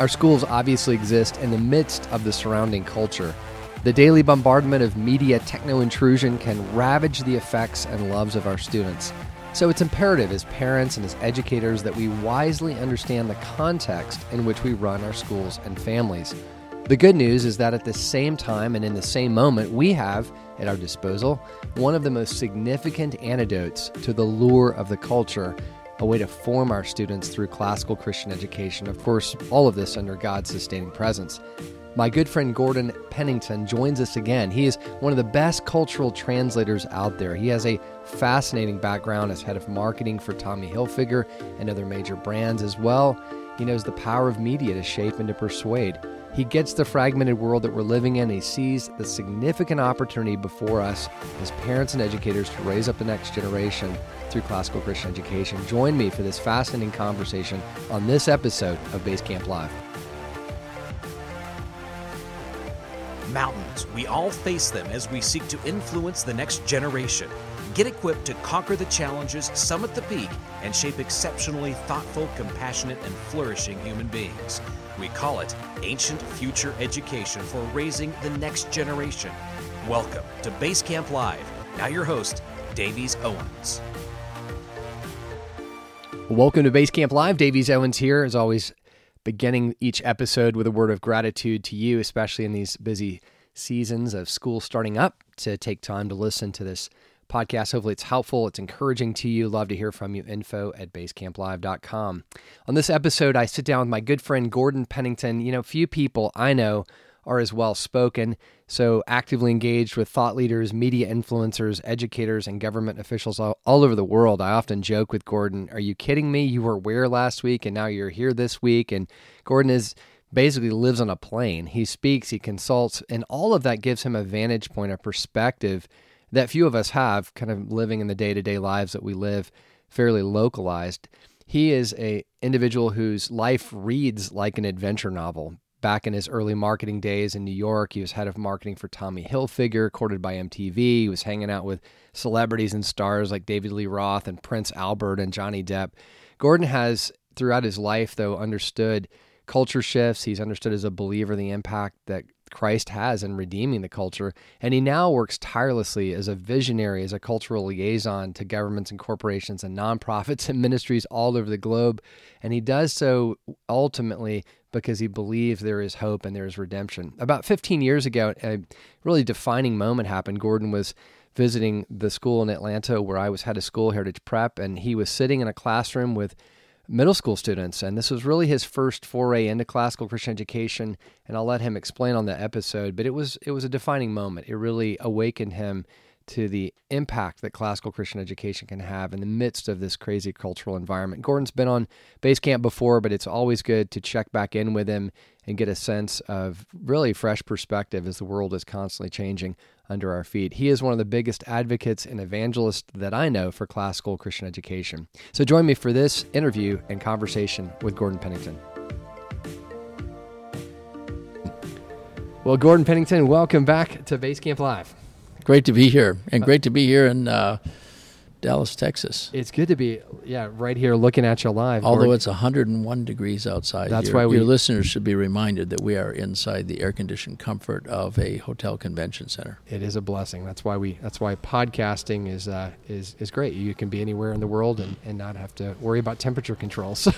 Our schools obviously exist in the midst of the surrounding culture. The daily bombardment of media techno intrusion can ravage the effects and loves of our students. So it's imperative as parents and as educators that we wisely understand the context in which we run our schools and families. The good news is that at the same time and in the same moment, we have at our disposal one of the most significant antidotes to the lure of the culture, a way to form our students through classical Christian education. Of course, all of this under God's sustaining presence. My good friend Gordon Pennington joins us again. He is one of the best cultural translators out there. He has a fascinating background as head of marketing for Tommy Hilfiger and other major brands as well. He knows the power of media to shape and to persuade. He gets the fragmented world that we're living in. He sees the significant opportunity before us as parents and educators to raise up the next generation through classical Christian education. Join me for this fascinating conversation on this episode of Basecamp Live. Mountains, we all face them as we seek to influence the next generation. Get equipped to conquer the challenges, summit the peak, and shape exceptionally thoughtful, compassionate, and flourishing human beings. We call it Ancient Future Education for raising the next generation. Welcome to Basecamp Live. Now, your host, Davies Owens. Welcome to Basecamp Live. Davies Owens here, as always, beginning each episode with a word of gratitude to you, especially in these busy seasons of school starting up, to take time to listen to this podcast. Hopefully, it's helpful, it's encouraging to you. Love to hear from you. Info at basecamplive.com. On this episode, I sit down with my good friend Gordon Pennington. You know, few people I know are as well spoken, so actively engaged with thought leaders, media influencers, educators, and government officials all, all, over the world. I often joke with Gordon, Are you kidding me? You were where last week and now you're here this week? And Gordon is basically lives on a plane. He speaks, he consults, and all of that gives him a vantage point, a perspective that few of us have, kind of living in the day to day lives that we live fairly localized. He is a individual whose life reads like an adventure novel Back in his early marketing days in New York, he was head of marketing for Tommy Hilfiger, courted by MTV. He was hanging out with celebrities and stars like David Lee Roth and Prince Albert and Johnny Depp. Gordon has, throughout his life, though, understood culture shifts. He's understood as a believer the impact that Christ has in redeeming the culture. And he now works tirelessly as a visionary, as a cultural liaison to governments and corporations and nonprofits and ministries all over the globe. And he does so ultimately because he believes there is hope and there is redemption. About 15 years ago, a really defining moment happened. Gordon was visiting the school in Atlanta where I was head of school, Heritage Prep, and he was sitting in a classroom with middle school students. And this was really his first foray into classical Christian education. And I'll let him explain on the episode, but it was it was a defining moment. It really awakened him to the impact that classical Christian education can have in the midst of this crazy cultural environment. Gordon's been on base camp before, but it's always good to check back in with him and get a sense of really fresh perspective as the world is constantly changing under our feet. He is one of the biggest advocates and evangelists that I know for classical Christian education. So join me for this interview and conversation with Gordon Pennington. Well, Gordon Pennington, welcome back to Basecamp Live. Great to be here, and great to be here in uh, Dallas, Texas. It's good to be, yeah, right here looking at you live. Although it's 101 degrees outside. That's your, why we, your listeners should be reminded that we are inside the air-conditioned comfort of a hotel convention center. It is a blessing. That's why we. That's why podcasting is uh, is is great. You can be anywhere in the world and, and not have to worry about temperature control. So,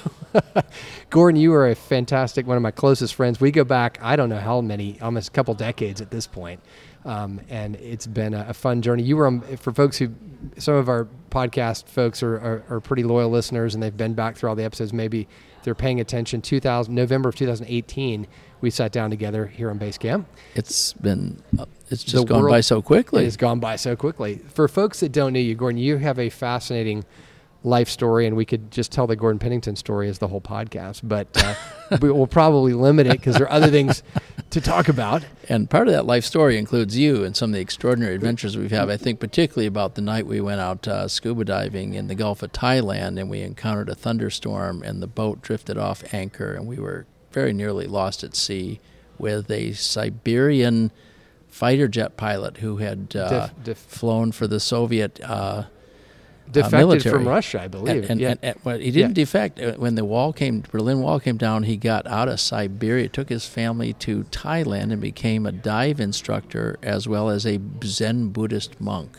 Gordon, you are a fantastic one of my closest friends. We go back. I don't know how many, almost a couple decades at this point. Um, and it's been a, a, fun journey. You were um, for folks who, some of our podcast folks are, are, are, pretty loyal listeners, and they've been back through all the episodes. Maybe they're paying attention. 2000 November of 2018, we sat down together here on Basecamp. It's been uh, it's just the gone by so quickly. It's gone by so quickly. For folks that don't know you, Gordon, you have a fascinating life story, and we could just tell the Gordon Pennington story as the whole podcast, but uh, we will probably limit it because there are other things to talk about. And part of that life story includes you and some of the extraordinary adventures we've had. I think particularly about the night we went out uh, scuba diving in the Gulf of Thailand, and we encountered a thunderstorm, and the boat drifted off anchor, and we were very nearly lost at sea with a Siberian fighter jet pilot who had uh, diff, diff. flown for the Soviet uh, defected military. from Russia, I believe. And, and, yeah. and, and- well, he didn't defect Uh, when the wall came. Berlin Wall came down. He got out of Siberia, took his family to Thailand, and became a dive instructor as well as a Zen Buddhist monk.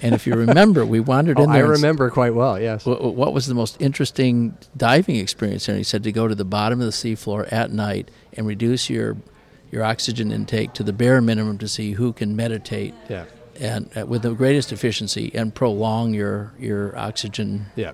And if you remember, we wandered oh, in I there. and remember quite well. Yes. what, what was the most interesting diving experience there? And he said to go to the bottom of the seafloor at night and reduce your your oxygen intake to the bare minimum to see who can meditate yeah. And uh, with the greatest efficiency and prolong your your oxygen Yeah.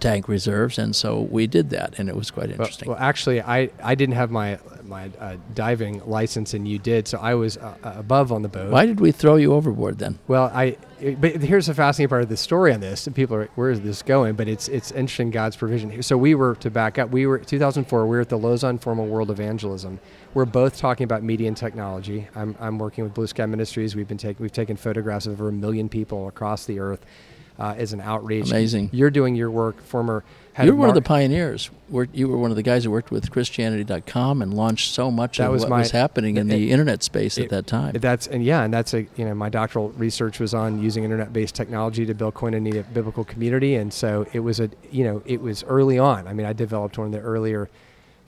tank reserves. And so we did that, and it was quite interesting. well, actually, I, I didn't have my my uh, diving license, and you did, so I was uh, uh, above on the boat. Why did we throw you overboard then? Well, I. But here's the fascinating part of the story on this. And people are, where is this going? But it's it's interesting God's provision. So we were to back up. We were 2004. We were at the Lausanne Forum World Evangelism. We're both talking about media and technology. I'm, I'm working with Blue Sky Ministries. We've been taking we've taken photographs of over a million people across the earth uh, as an outreach. Amazing. You're doing your work. Former You were one of the pioneers. You were one of the guys who worked with Christianity.com and launched so much That of was what my- was happening in it- the internet space it- at that time. That's and yeah, and that's a you know my doctoral research was on using internet-based technology to build koinonia biblical community, and so it was a you know it was early on. I mean, I developed one of the earlier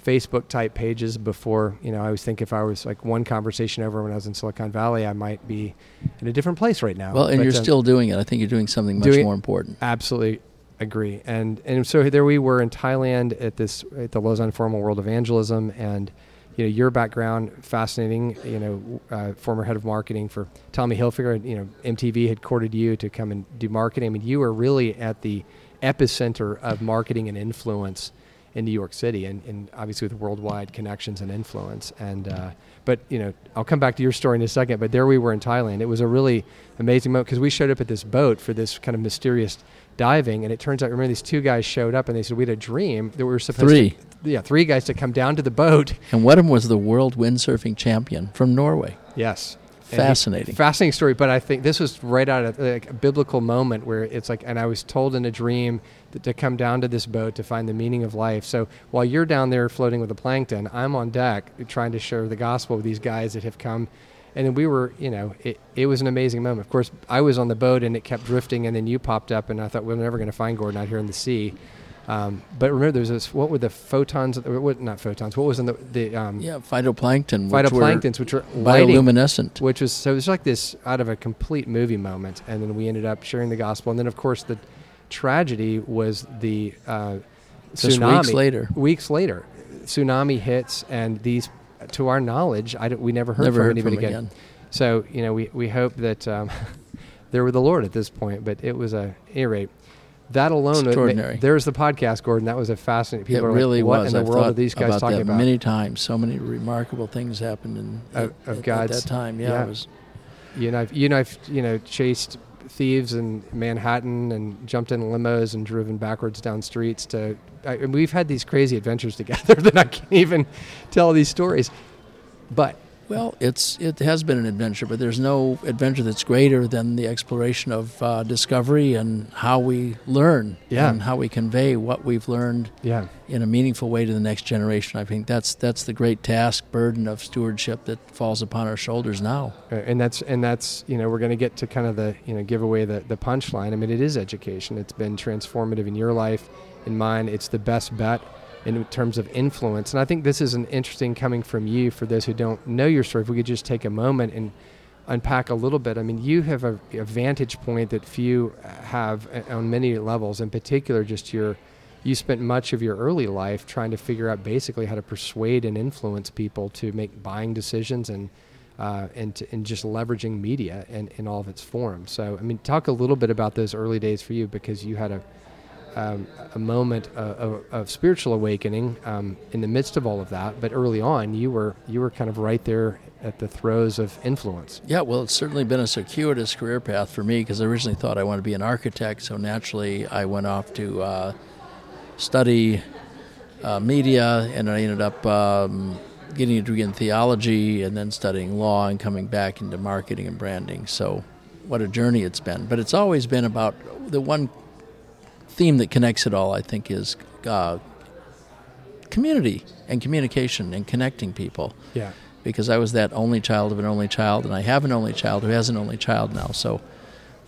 Facebook type pages before you know I always think if I was like one conversation over when I was in Silicon Valley, I might be in a different place right now. well, and But, you're um, still doing it. I think you're doing something much doing- more important. Absolutely agree. And and so there we were in Thailand at this at the Lausanne Forum World Evangelism, and you know your background fascinating. You know, uh, former head of marketing for Tommy Hilfiger. You know, MTV had courted you to come and do marketing. I mean, you were really at the epicenter of marketing and influence in New York City, and, and obviously with worldwide connections and influence. And uh, but you know, I'll come back to your story in a second. But there we were in Thailand. It was a really amazing moment because we showed up at this boat for this kind of mysterious diving, and it turns out remember these two guys showed up and they said we had a dream that we were supposed Three. to yeah three guys to come down to the boat. And one of them was the world windsurfing champion from Norway. Yes. And he- Fascinating. fascinating story, but I think this was right out of like a biblical moment where it's like, and I was told in a dream that to come down to this boat to find the meaning of life. So while you're down there floating with the plankton, I'm on deck trying to share the gospel with these guys that have come. And then we were, you know, it, it was an amazing moment. Of course, I was on the boat and it kept drifting, and then you popped up, and I thought we're never going to find Gordon out here in the sea. Um, but remember, there was this. What were the photons? What not photons? What was in the the um, Yeah, phytoplankton. phytoplanktons, which were lighting bioluminescent. which was so it was like this out of a complete movie moment and then we ended up sharing the gospel and then of course the tragedy was the uh, Just tsunami weeks later. weeks later tsunami hits and these to our knowledge I don't, we never heard Never from heard anybody from again. again. so you know we, we hope that um, they're with the lord at this point but it was a at any rate that alone would ma- there's the podcast gordon that was a fascinating people it are really like, what was. in the I've world are these guys about talking that about many times. So many remarkable things happened in Of- at, of at God's- that time. Yeah, yeah. it was You and I've, you and I've, you know, chased thieves in Manhattan and jumped in limos and driven backwards down streets to. I, we've had these crazy adventures together that I can't even tell these stories. But Well, it's it has been an adventure, but there's no adventure that's greater than the exploration of uh, discovery and how we learn Yeah. and how we convey what we've learned yeah, in a meaningful way to the next generation. I think that's that's the great task burden of stewardship that falls upon our shoulders now. Uh, and that's and that's you know we're going to get to kind of the you know give away the the punchline. I mean, it is education. It's been transformative in your life, in mine. It's the best bet in terms of influence. And I think this is an interesting coming from you for those who don't know your story. If we could just take a moment and unpack a little bit. I mean, you have a, a vantage point that few have uh, on many levels. In particular, just your you spent much of your early life trying to figure out basically how to persuade and influence people to make buying decisions and uh, and to, and just leveraging media in, in all of its forms. So, I mean, talk a little bit about those early days for you because you had a um, a moment of, of, spiritual awakening um, in the midst of all of that. But early on, you were you were kind of right there at the throes of influence. Yeah, well, it's certainly been a circuitous career path for me because I originally thought I wanted to be an architect. So naturally, I went off to uh, study uh, media, and I ended up um, getting a degree in theology, and then studying law, and coming back into marketing and branding. So, what a journey it's been! But it's always been about the one theme that connects it all. I think is uh, community and communication and connecting people Yeah. because I was that only child of an only child, and I have an only child who has an only child now. So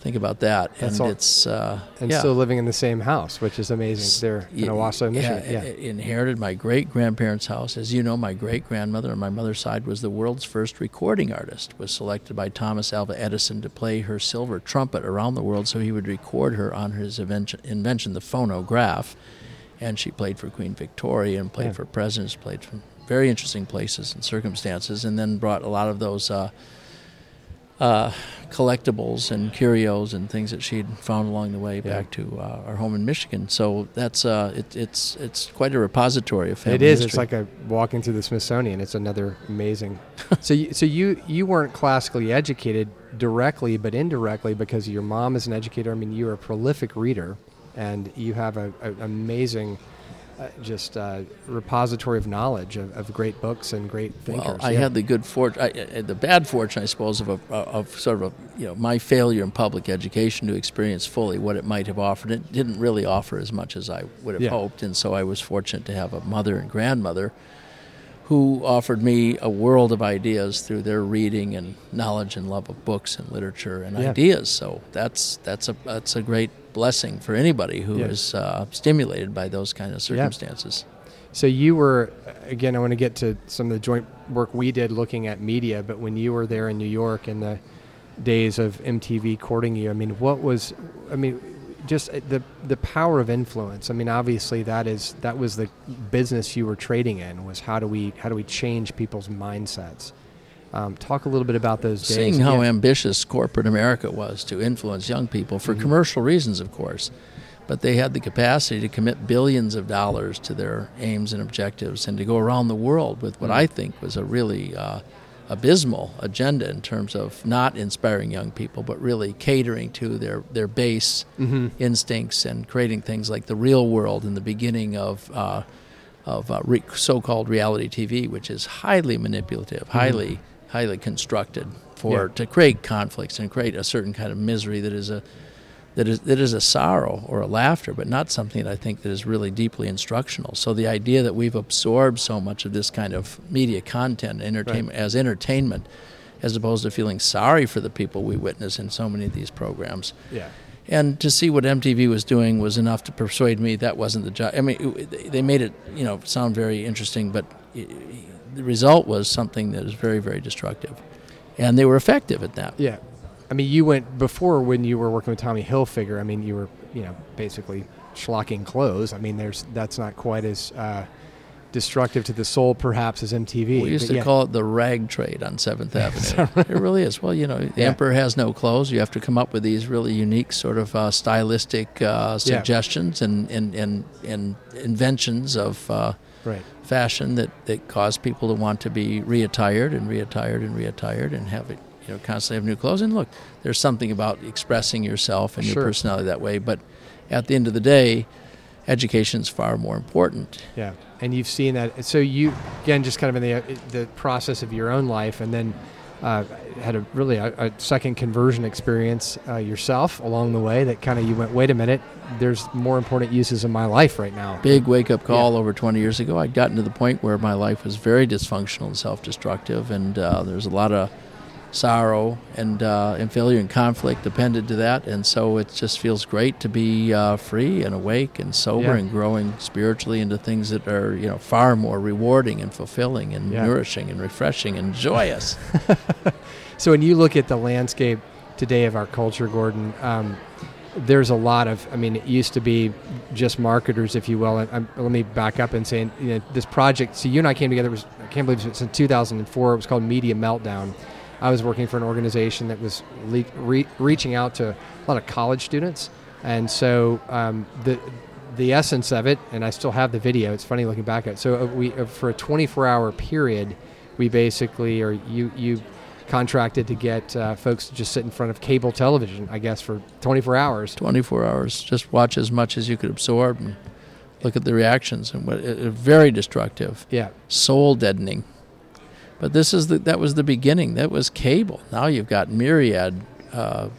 Think about that, That's and all- it's uh, and yeah. still living in the same house, which is amazing. There in Owosso, Michigan. Yeah, Yeah. Inherited my great grandparents' house. As you know, my great grandmother on my mother's side was the world's first recording artist. Was selected by Thomas Alva Edison to play her silver trumpet around the world, so he would record her on his invention, invention the phonograph. And she played for Queen Victoria and played Yeah. for presidents, played for very interesting places and circumstances, and then brought a lot of those. Uh, uh, collectibles and curios and things that she'd found along the way Yeah. back to uh, our home in Michigan. So that's uh, it, it's it's quite a repository of family It is. history. It's like a walking through the Smithsonian. It's another amazing. so, you, so you you weren't classically educated directly, but indirectly because your mom is an educator. I mean, you're a prolific reader, and you have a, a amazing. Uh, just uh, repository of knowledge of, of great books and great thinkers. Well, I Yeah. had the good fortune, the bad fortune, I suppose, of a, of sort of a, you know my failure in public education to experience fully what it might have offered. It didn't really offer as much as I would have Yeah. hoped, and so I was fortunate to have a mother and grandmother who offered me a world of ideas through their reading and knowledge and love of books and literature and Yeah. ideas. So that's that's a that's a great blessing for anybody who Yeah. is uh, stimulated by those kind of circumstances. Yeah. So you were again. I want to get to some of the joint work we did looking at media. But when you were there in New York in the days of MTV courting you, I mean, what was? I mean, just uh, the the power of influence. I mean, obviously that is that was the business you were trading in. Was how do we how do we change people's mindsets? Um, talk a little bit about those days. Seeing how Yeah. ambitious corporate America was to influence young people for Mhm. commercial reasons, of course, but they had the capacity to commit billions of dollars to their aims and objectives and to go around the world with what Mhm. I think was a really uh, abysmal agenda in terms of not inspiring young people, but really catering to their, their base Mhm. instincts and creating things like the real world in the beginning of. Uh, of uh, re- so-called reality TV, which is highly manipulative, highly highly constructed for Yeah. to create conflicts and create a certain kind of misery that is a that is that is a sorrow or a laughter, but not something that I think that is really deeply instructional. So the idea that we've absorbed so much of this kind of media content, entertainment as entertainment, as opposed to feeling sorry for the people we witness in so many of these programs. Yeah. And to see what MTV was doing was enough to persuade me that wasn't the job. I mean, they made it, you know, sound very interesting, but the result was something that is very, very destructive. And they were effective at that. Yeah. I mean, you went before when you were working with Tommy Hilfiger. I mean, you were, you know, basically schlocking clothes. I mean, there's that's not quite as uh, destructive to the soul, perhaps, as MTV. We used to yeah. call it the rag trade on Seventh Avenue. it really is. Well, you know, the Yeah. emperor has no clothes. You have to come up with these really unique sort of uh, stylistic uh, suggestions and, and, and, and inventions of uh, right. Fashion that, that cause people to want to be reattired and reattired and reattired and have it, you know, constantly have new clothes. And look, there's something about expressing yourself and Sure. your personality that way. But at the end of the day, education is far more important. Yeah, and you've seen that. So you again, just kind of in the the process of your own life, and then uh, had a really a, a second conversion experience uh, yourself along the way. That kind of you went, wait a minute, there's more important uses in my life right now. Big wake up call over 20 years ago. I'd gotten to the point where my life was very dysfunctional and self destructive, and uh, there's a lot of sorrow and, uh, and failure and conflict appended to that. And so it just feels great to be uh, free and awake and sober Yeah. and growing spiritually into things that are you know far more rewarding and fulfilling and Yeah. nourishing and refreshing and joyous. So when you look at the landscape today of our culture, Gordon, um, there's a lot of. I mean, it used to be just marketers, if you will. And um, let me back up and say, you know, this project. So you and I came together. Was I can't believe it's in 2004. It was called Media Meltdown. I was working for an organization that was le- re- reaching out to a lot of college students, and so um, the the essence of it, and I still have the video. It's funny looking back at it. So uh, we uh, for a 24-hour period, we basically, or you you contracted to get uh, folks to just sit in front of cable television, I guess, for 24 hours. 24 hours. Just watch as much as you could absorb and look at the reactions and what it, it- very destructive. Yeah, soul deadening. But this is the, that was the beginning. That was cable. Now you've got myriad uh,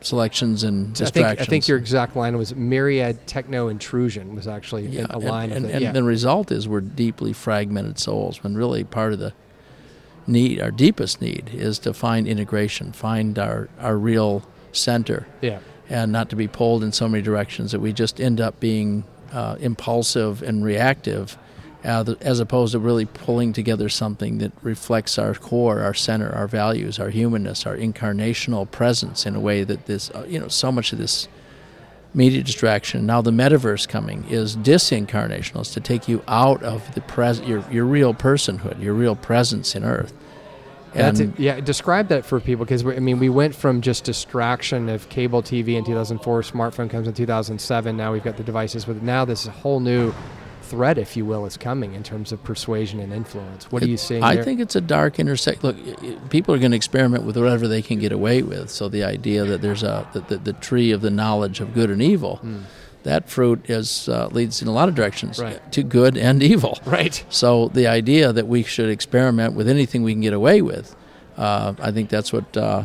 selections and I think, distractions. I think your exact line was myriad techno intrusion was actually yeah, a line and, of and, the, and yeah. the result is we're deeply fragmented souls. When really part of the need, our deepest need, is to find integration, find our our real center Yeah. and not to be pulled in so many directions that we just end up being uh, impulsive and reactive uh, as opposed to really pulling together something that reflects our core, our center, our values, our humanness, our incarnational presence in a way that this, uh, you know, so much of this media distraction, now the metaverse coming, is disincarnational. It's to take you out of the pres- your, your real personhood, your real presence in Earth. That's it. Yeah, describe that for people because I mean, we went from just distraction of cable TV in 2004, smartphone comes in 2007. Now we've got the devices, but now this whole new threat, if you will, is coming in terms of persuasion and influence. What are you seeing? I there? think it's a dark intersect. Look, people are going to experiment with whatever they can get away with. So the idea that there's a the, the, the tree of the knowledge of good and evil, that fruit is uh, leads in a lot of directions. Right. to good and evil. right. So the idea that we should experiment with anything we can get away with, uh, I think that's what uh,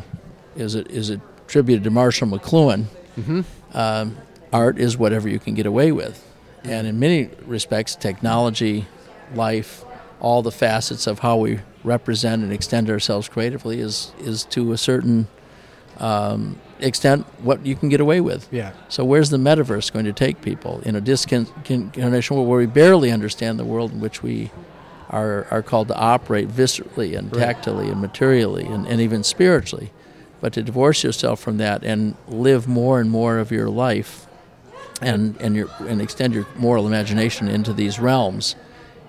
is it is attributed to Marshall McLuhan. Mm-hmm. Um, art is whatever you can get away with, and in many respects, technology, life, all the facets of how we represent and extend ourselves creatively is is to a certain um, extent what you can get away with. Yeah. So where's the metaverse going to take people in a disconnection world where we barely understand the world in which we are, are called to operate viscerally and Right. tactily and materially and, and even spiritually, but to divorce yourself from that and live more and more of your life and and your and extend your moral imagination into these realms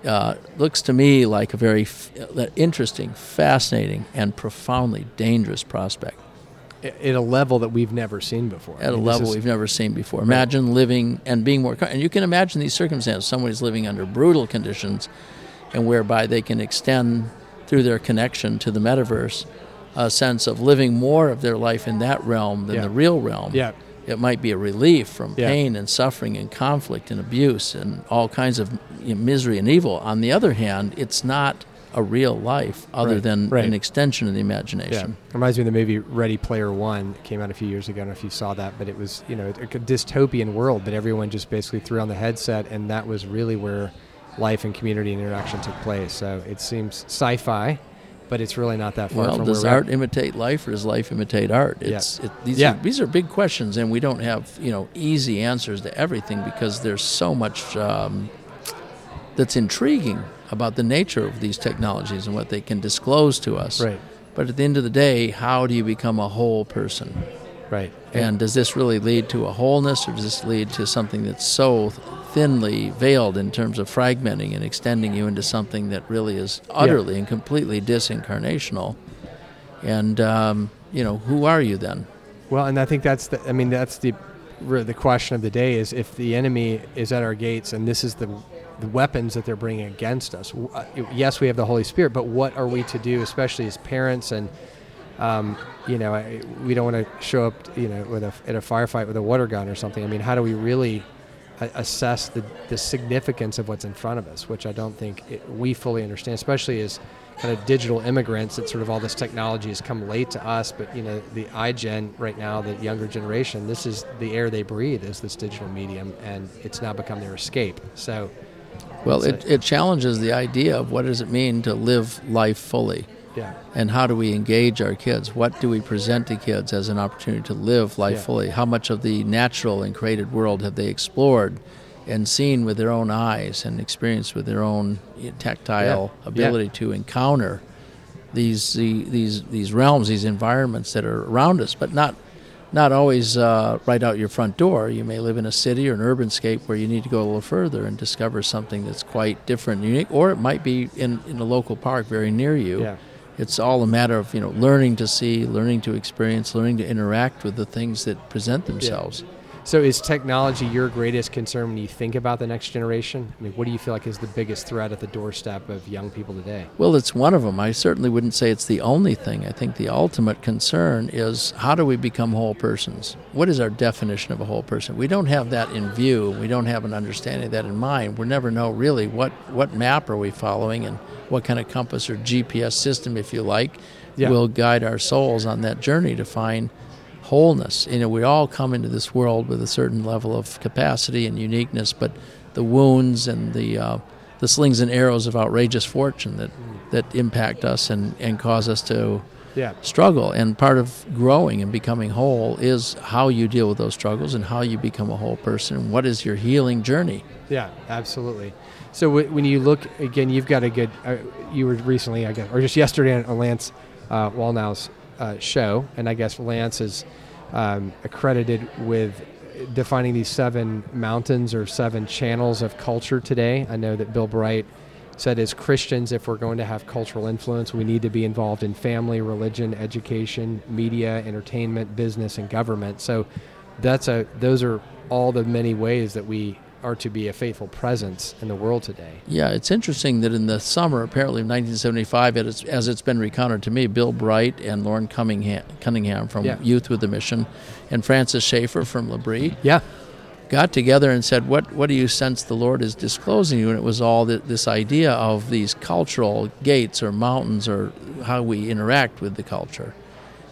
uh, looks to me like a very f- uh, interesting, fascinating, and profoundly dangerous prospect At a level that we've never seen before. At a mean, this level is- we've never seen before. Imagine living and being more, and you can imagine these circumstances. Somebody's living under brutal conditions, and whereby they can extend through their connection to the metaverse a sense of living more of their life in that realm than Yeah. the real realm. Yeah. It might be a relief from Yeah. pain and suffering and conflict and abuse and all kinds of you know, misery and evil. On the other hand, it's not a real life other Right, than right. an extension of the Yeah, imagination. reminds me of the movie Ready Player One. It came out a few years ago. I don't know if you saw that, but it was you know a dystopian world, that everyone just basically threw on the headset, and that was really where life and community and interaction took place. So it seems sci-fi, but it's really not that far Well, from does art imitate life, or does life imitate art? Yeah. It, these Yeah. are these are big questions, and we don't have you know easy answers to everything because there's so much um, that's intriguing about the nature of these technologies and what they can disclose to us. Right, But at the end of the day, how do you become a whole person? right, And does this really lead to a wholeness, or does this lead to something that's so thinly veiled in terms of fragmenting and extending you into something that really is utterly and completely disincarnational? And um, you know, who are you then? Well, and I think that's the. I mean, that's the the question of the day is if the enemy is at our gates and this is the the weapons that they're bringing against us. uh, Yes, we have the Holy Spirit, but what are we to do, especially as parents and um, you know, I, we don't want to show up, you know, with a in a firefight with a water gun or something. I mean, how do we really assess the, the significance of what's in front of us, which I don't think it, we fully understand, especially as kind of digital immigrants. That sort of all this technology has come late to us, but you know, the iGen right now, the younger generation, this is the air they breathe is this digital medium, and it's now become their escape. So, Well, it, it challenges the idea of what does it mean to live life fully, yeah, and how do we engage our kids? What do we present to kids as an opportunity to live life Yeah. fully? How much of the natural and created world have they explored and seen with their own eyes and experienced with their own tactile Yeah. ability to encounter these the, these these realms, these environments that are around us, but not not always uh, right out your front door. You may live in a city or an urban scape where you need to go a little further and discover something that's quite different and unique, or it might be in, in a local park very near you. Yeah. It's all a matter of you know learning to see, learning to experience, learning to interact with the things that present themselves. So, is technology your greatest concern when you think about the next generation? I mean, what do you feel like is the biggest threat at the doorstep of young people today? Well, it's one of them. I certainly wouldn't say it's the only thing. I think the ultimate concern is how do we become whole persons? What is our definition of a whole person? We don't have that in view. We don't have an understanding of that in mind. We never know really what, what map are we following and what kind of compass or GPS system, if you like, Yeah. will guide our souls on that journey to find wholeness. You know, we all come into this world with a certain level of capacity and uniqueness, but the wounds and the uh, the slings and arrows of outrageous fortune that that impact us and, and cause us to Yeah. struggle. And part of growing and becoming whole is how you deal with those struggles and how you become a whole person. What is your healing journey? Yeah, absolutely. So w- when you look again, you've got a good. Uh, you were recently, I guess, or just yesterday on Lance uh, Wallnau's uh, show, and I guess Lance is um, accredited with defining these seven mountains or seven channels of culture today. I know that Bill Bright said as Christians, if we're going to have cultural influence, we need to be involved in family, religion, education, media, entertainment, business, and government. So that's a those are all the many ways that we are to be a faithful presence in the world today. Yeah, it's interesting that in the summer, apparently of 1975, as, as it's been recounted to me, Bill Bright and Loren Cunningham, Cunningham from Yeah. Youth with a Mission and Francis Schaeffer from L'Abri Yeah, got together and said, "What what do you sense the Lord is disclosing you?" And it was all th- this idea of these cultural gates or mountains or how we interact with the culture,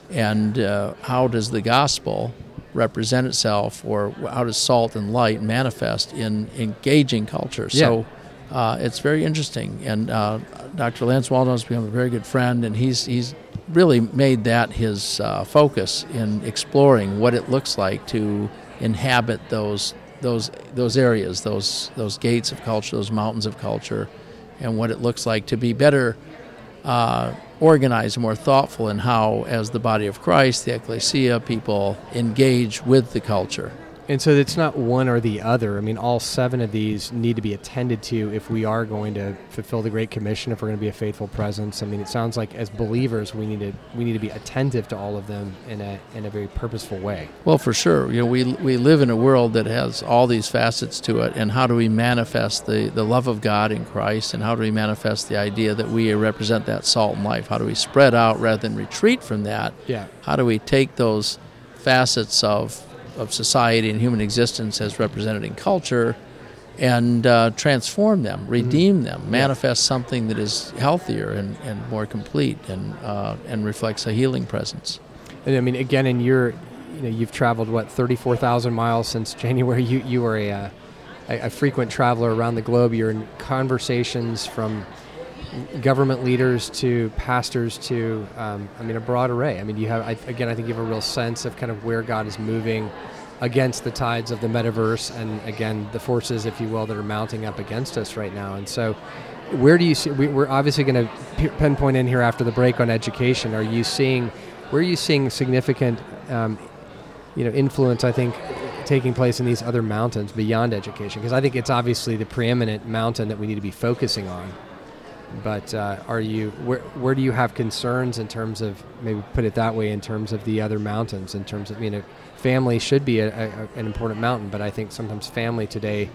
and uh, how does the gospel represent itself, or how does salt and light manifest in engaging culture? So. Uh, it's very interesting, and uh, Dr. Lance Wallnau has become a very good friend, and he's he's really made that his uh, focus in exploring what it looks like to inhabit those those those areas, those those gates of culture, those mountains of culture, and what it looks like to be better uh, organized, more thoughtful in how, as the body of Christ, the ecclesia, people engage with the culture. And so it's not one or the other. I mean, all seven of these need to be attended to if we are going to fulfill the Great Commission. If we're going to be a faithful presence, I mean, it sounds like as believers we need to we need to be attentive to all of them in a in a very purposeful way. Well, for sure. You know, we we live in a world that has all these facets to it, and how do we manifest the, the love of God in Christ, and how do we manifest the idea that we represent that salt and life? How do we spread out rather than retreat from that? Yeah. How do we take those facets of of society and human existence as represented in culture? And uh, transform them, redeem them, manifest something that is healthier and, and more complete, and uh, and reflects a healing presence. And I mean, again, in your, you know, you've traveled what thirty four thousand miles since January. You you were a, uh, a a frequent traveler around the globe. You're in conversations from government leaders to pastors to, um, I mean, a broad array. I mean, you have I, again, I think you have a real sense of kind of where God is moving against the tides of the metaverse, and again, the forces, if you will, that are mounting up against us right now. And so, where do you see? We, we're obviously going to pinpoint in here after the break on education. Are you seeing? Where are you seeing significant, um, you know, influence? I think taking place in these other mountains beyond education, because I think it's obviously the preeminent mountain that we need to be focusing on. But uh, are you where? Where do you have concerns in terms of maybe put it that way in terms of the other mountains? In terms of you know, family should be a, a, an important mountain, but I think sometimes family today,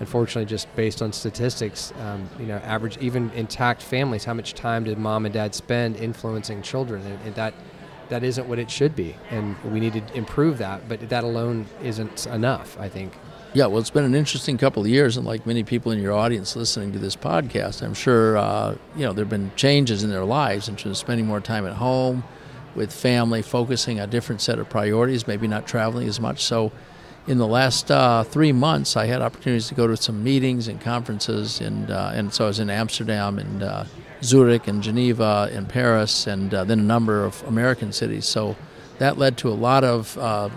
unfortunately, just based on statistics, um, you know, average even intact families, how much time did mom and dad spend influencing children, and, and that that isn't what it should be, and we need to improve that. But that alone isn't enough, I think. Yeah, well, it's been an interesting couple of years, and like many people in your audience listening to this podcast, I'm sure uh, you know there have been changes in their lives in terms of spending more time at home with family, focusing on a different set of priorities, maybe not traveling as much. So, in the last uh, three months, I had opportunities to go to some meetings and conferences, and uh, and so I was in Amsterdam and uh, Zurich and Geneva and Paris, and uh, then a number of American cities. So that led to a lot of uh,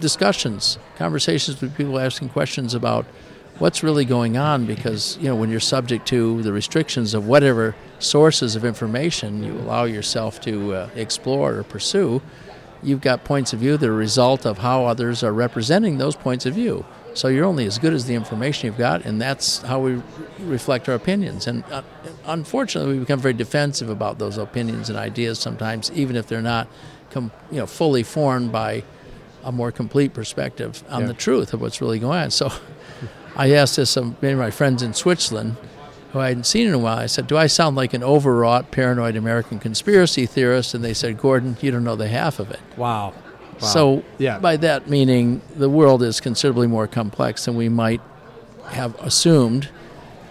discussions, conversations with people asking questions about what's really going on because you know when you're subject to the restrictions of whatever sources of information you allow yourself to uh, explore or pursue you've got points of view that are a result of how others are representing those points of view. So you're only as good as the information you've got and that's how we reflect our opinions. And uh, unfortunately we become very defensive about those opinions and ideas sometimes even if they're not com- you know fully formed by a more complete perspective on Yeah. the truth of what's really going on. So I asked this of many of my friends in Switzerland who I hadn't seen in a while. I said, Do I sound like an overwrought, paranoid American conspiracy theorist? And they said, Gordon, you don't know the half of it. Wow. Wow. So, yeah, by that meaning, the world is considerably more complex than we might have assumed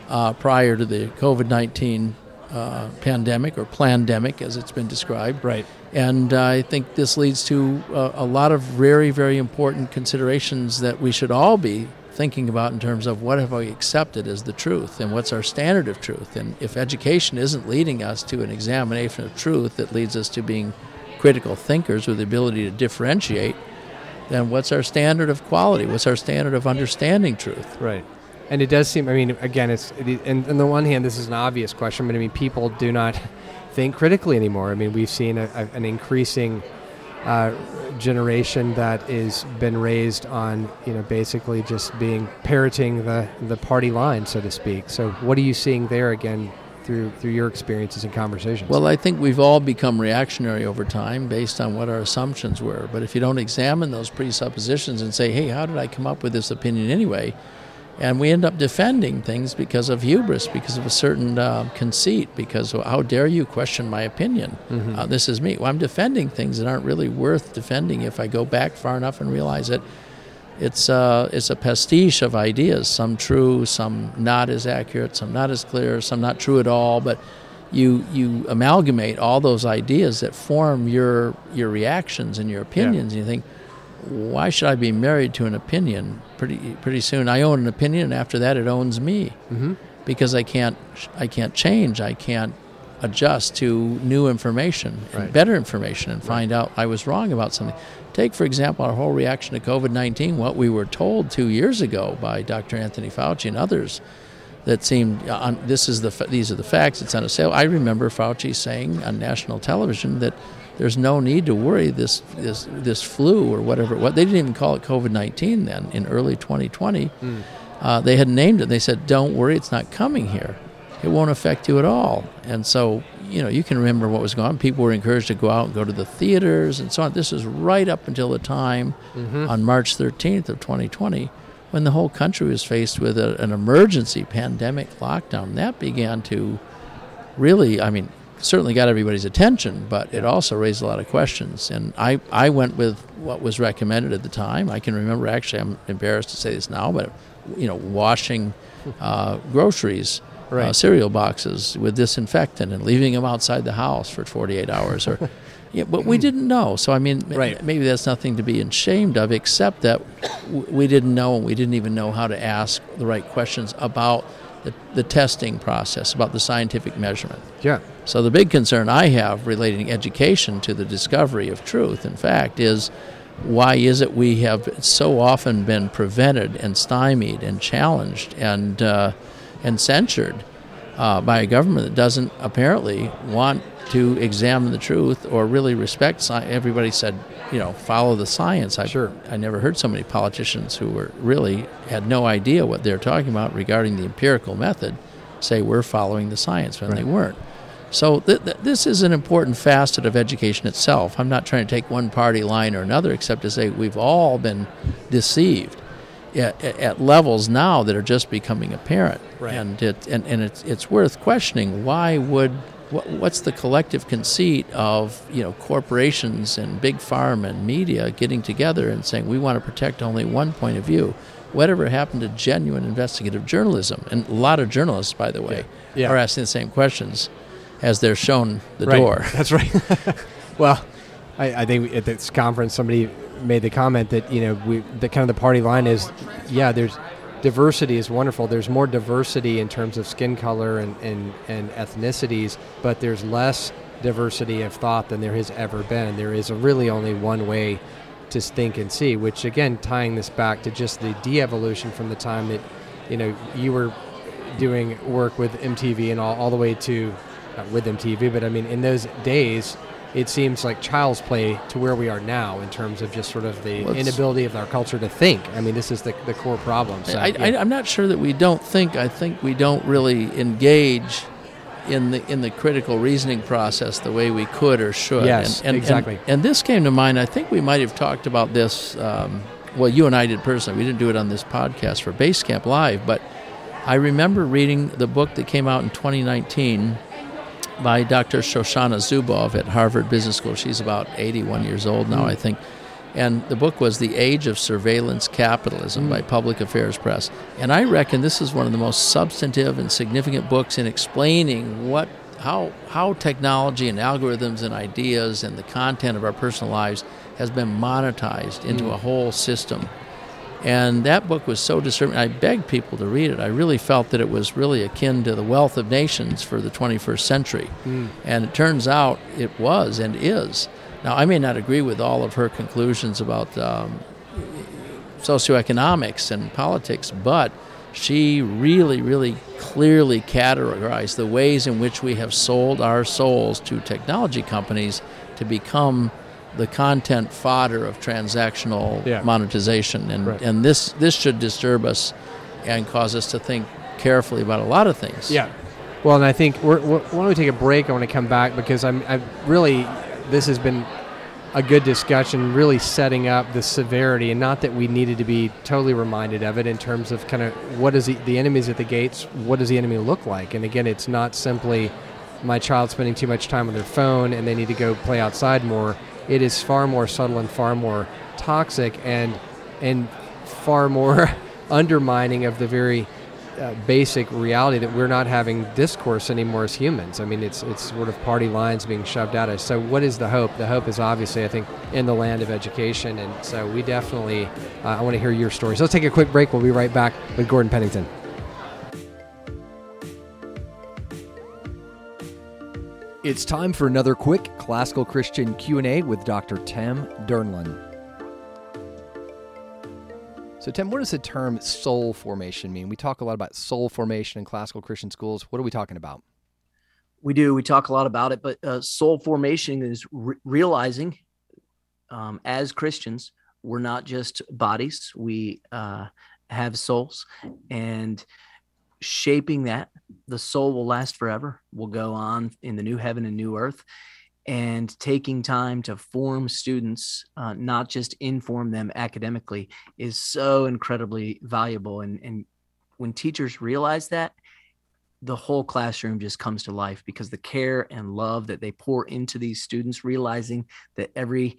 uh, prior to the COVID 19 uh, pandemic or plandemic, as it's been described. right. And uh, I think this leads to uh, a lot of very, very important considerations that we should all be thinking about in terms of what have we accepted as the truth and what's our standard of truth. And if education isn't leading us to an examination of truth that leads us to being critical thinkers with the ability to differentiate, then what's our standard of quality? What's our standard of understanding truth? Right. And it does seem, I mean, again, it's, and on the one hand, this is an obvious question, but I mean, people do not think critically anymore. I mean, we've seen a, a, an increasing uh, generation that is been raised on you know basically just being parroting the the party line, so to speak. So what are you seeing there again? Through, through your experiences and conversations? Well, I think we've all become reactionary over time based on what our assumptions were. But if you don't examine those presuppositions and say, hey, how did I come up with this opinion anyway? And we end up defending things because of hubris, because of a certain uh, conceit, because well, how dare you question my opinion? Mm-hmm. Uh, this is me. Well, I'm defending things that aren't really worth defending if I go back far enough and realize that it's, uh, it's a pastiche of ideas, some true, some not as accurate, some not as clear, some not true at all. But you, you amalgamate all those ideas that form your, your reactions and your opinions, yeah. and you think, why should I be married to an opinion? Pretty pretty soon, I own an opinion, and after that, it owns me mm-hmm. because I can't I can't change. I can't adjust to new information and right. better information and find right. out I was wrong about something. Take, for example, our whole reaction to COVID 19, what we were told two years ago by Dr. Anthony Fauci and others that seemed uh, this is the these are the facts. It's unassailable. I remember Fauci saying on national television that there's no need to worry this this this flu or whatever. What they didn't even call it COVID nineteen then in early 2020. Mm. Uh, they had named it. They said, "Don't worry, it's not coming here. It won't affect you at all." And so you know you can remember what was going on. People were encouraged to go out and go to the theaters and so on. This is right up until the time mm-hmm. on March 13th of 2020 when the whole country was faced with a, an emergency pandemic lockdown. That began to really, I mean, certainly got everybody's attention, but it also raised a lot of questions. And I, I went with what was recommended at the time. I can remember, actually, I'm embarrassed to say this now, but, you know, washing uh, groceries. Uh, right. Uh, cereal boxes with disinfectant and leaving them outside the house for 48 hours or yeah, but we didn't know. So I mean, right. maybe that's nothing to be ashamed of, except that we didn't know, and we didn't even know how to ask the right questions about the, the testing process, about the scientific measurement. Yeah. So the big concern I have relating education to the discovery of truth, in fact, is why is it we have so often been prevented and stymied and challenged and uh, and censured uh, by a government that doesn't apparently want to examine the truth or really respect science. Everybody said, you know, follow the science. I, sure. I never heard so many politicians who were really had no idea what they're talking about regarding the empirical method say we're following the science when right. they weren't. So th- th- this is an important facet of education itself. I'm not trying to take one party line or another, except to say we've all been deceived at, at levels now that are just becoming apparent. Right. And it and, and it's it's worth questioning why would what's the collective conceit of you know corporations and big farm and media getting together and saying we want to protect only one point of view? Whatever happened to genuine investigative journalism? And a lot of journalists, by the way, yeah. Yeah. are asking the same questions as they're shown the right. door. That's right. well, I, I, think at this conference somebody made the comment that you know we the kind of the party line is, yeah, there's diversity is wonderful. There's more diversity in terms of skin color and, and, and ethnicities, but there's less diversity of thought than there has ever been. There is really only one way to think and see, which again, tying this back to just the de-evolution from the time that, you know, you were doing work with MTV and all, all the way to, with MTV, but I mean, in those days, it seems like child's play to where we are now in terms of just sort of the well, inability of our culture to think. I mean, this is the, the core problem. So, I, am not sure that we don't think. I think we don't really engage in the in the critical reasoning process the way we could or should. Yes, and, and exactly. And, and, this came to mind. I think we might have talked about this. Um, well, you and I did personally. We didn't do it on this podcast for Basecamp Live, but I remember reading the book that came out in 2019 by Dr. Shoshana Zuboff at Harvard Business School. She's about 81 years old now, mm. I think. And the book was The Age of Surveillance Capitalism mm. by Public Affairs Press. And I reckon this is one of the most substantive and significant books in explaining what how how technology and algorithms and ideas and the content of our personal lives has been monetized into mm. a whole system And that book was so disturbing. I begged people to read it. I really felt that it was really akin to the Wealth of Nations for the 21st century. Mm. And it turns out it was and is. Now, I may not agree with all of her conclusions about um, socioeconomics and politics, but she really, really clearly categorized the ways in which we have sold our souls to technology companies to become the content fodder of transactional yeah. monetization. And, right. and this, this should disturb us and cause us to think carefully about a lot of things. Yeah. Well, and I think we're, we're, why don't we take a break? I want to come back because I'm, I'm really, this has been a good discussion, really setting up the severity, and not that we needed to be totally reminded of it in terms of kind of what is the, the enemies at the gates, what does the enemy look like? And again, it's not simply my child spending too much time on their phone and they need to go play outside more. It is far more subtle and far more toxic and and far more undermining of the very uh, basic reality that we're not having discourse anymore as humans. I mean, it's it's sort of party lines being shoved at us. So, what is the hope? The hope is obviously, I think, in the land of education. And so, we definitely, uh, I want to hear your story. So, let's take a quick break. We'll be right back with Gordon Pennington. It's time for another quick classical Christian Q&A with Dr. Tim Dernlan. So, Tim, what does the term soul formation mean? We talk a lot about soul formation in classical Christian schools. What are we talking about? We do. We talk a lot about it, but uh, soul formation is re- realizing um, as Christians, we're not just bodies, we uh, have souls, and shaping that, the soul will last forever, will go on in the new heaven and new earth and taking time to form students, uh, not just inform them academically, is so incredibly valuable. And, and when teachers realize that, the whole classroom just comes to life because the care and love that they pour into these students, realizing that every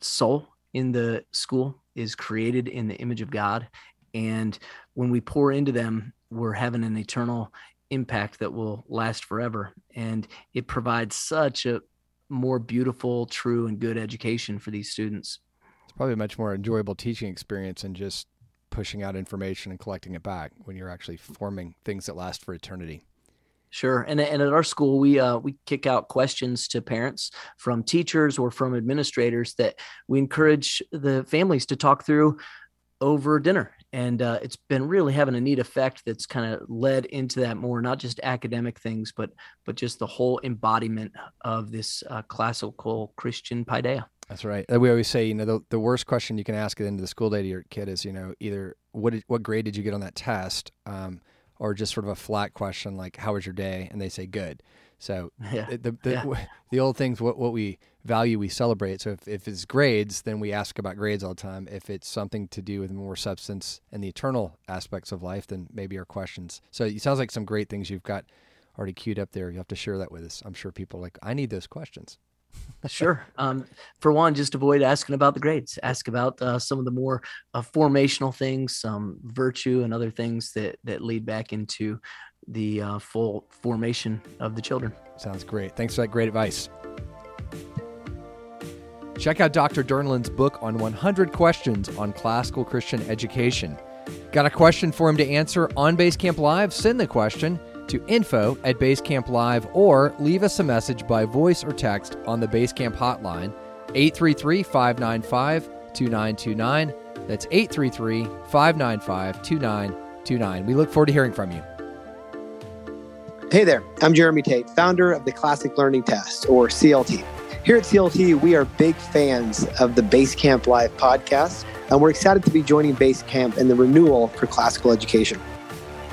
soul in the school is created in the image of God. And when we pour into them, we're having an eternal impact that will last forever. And it provides such a more beautiful, true, and good education for these students. It's probably a much more enjoyable teaching experience than just pushing out information and collecting it back when you're actually forming things that last for eternity. Sure, and and at our school, we uh, we kick out questions to parents from teachers or from administrators that we encourage the families to talk through over dinner and uh, it's been really having a neat effect that's kind of led into that more not just academic things but but just the whole embodiment of this uh, classical christian paideia. That's right. We always say you know the, the worst question you can ask at the end of the school day to your kid is you know either what did, what grade did you get on that test um, or just sort of a flat question like how was your day? And they say good so yeah. the the, yeah. the old things what what we value we celebrate. So if, if it's grades, then we ask about grades all the time. If it's something to do with more substance and the eternal aspects of life, then maybe our questions. So it sounds like some great things you've got already queued up there. You have to share that with us. I'm sure people like I need those questions. Sure. Um, for one, just avoid asking about the grades. Ask about uh, some of the more uh, formational things, some virtue, and other things that that lead back into the uh, full formation of the children. Sounds great. Thanks for that great advice. Check out Dr. Dernlan's book on 100 questions on classical Christian education. Got a question for him to answer on Basecamp Live? Send the question to info at Basecamp Live or leave us a message by voice or text on the Basecamp hotline 833 595 2929. That's 833 595 2929. We look forward to hearing from you. Hey there, I'm Jeremy Tate, founder of the Classic Learning Test, or CLT. Here at CLT, we are big fans of the Basecamp Live podcast, and we're excited to be joining Basecamp in the renewal for classical education.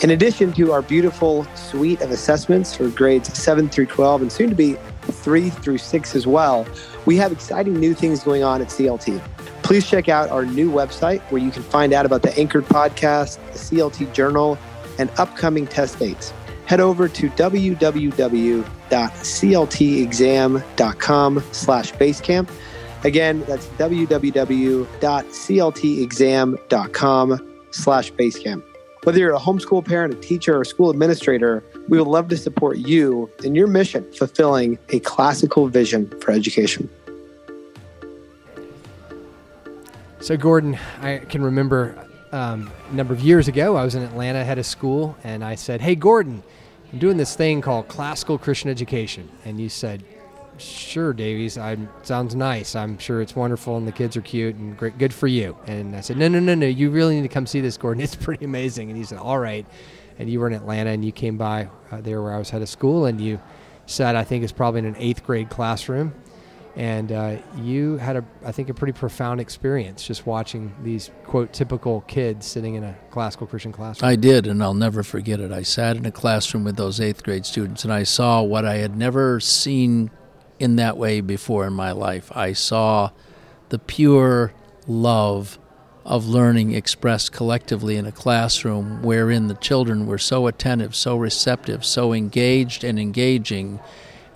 In addition to our beautiful suite of assessments for grades 7 through 12 and soon to be 3 through 6 as well, we have exciting new things going on at CLT. Please check out our new website where you can find out about the Anchored podcast, the CLT Journal, and upcoming test dates head over to www.cltexam.com slash basecamp. Again, that's www.cltexam.com slash basecamp. Whether you're a homeschool parent, a teacher, or a school administrator, we would love to support you in your mission fulfilling a classical vision for education. So, Gordon, I can remember um, a number of years ago. I was in Atlanta, head of school, and I said, "Hey, Gordon, I'm doing this thing called classical Christian education," and you said, "Sure, Davies. I sounds nice. I'm sure it's wonderful, and the kids are cute and great. Good for you." And I said, "No, no, no, no. You really need to come see this, Gordon. It's pretty amazing." And he said, "All right." And you were in Atlanta, and you came by uh, there where I was head of school, and you sat, I think, it's probably in an eighth grade classroom and uh, you had a i think a pretty profound experience just watching these quote typical kids sitting in a classical christian classroom i did and i'll never forget it i sat in a classroom with those eighth grade students and i saw what i had never seen in that way before in my life i saw the pure love of learning expressed collectively in a classroom wherein the children were so attentive so receptive so engaged and engaging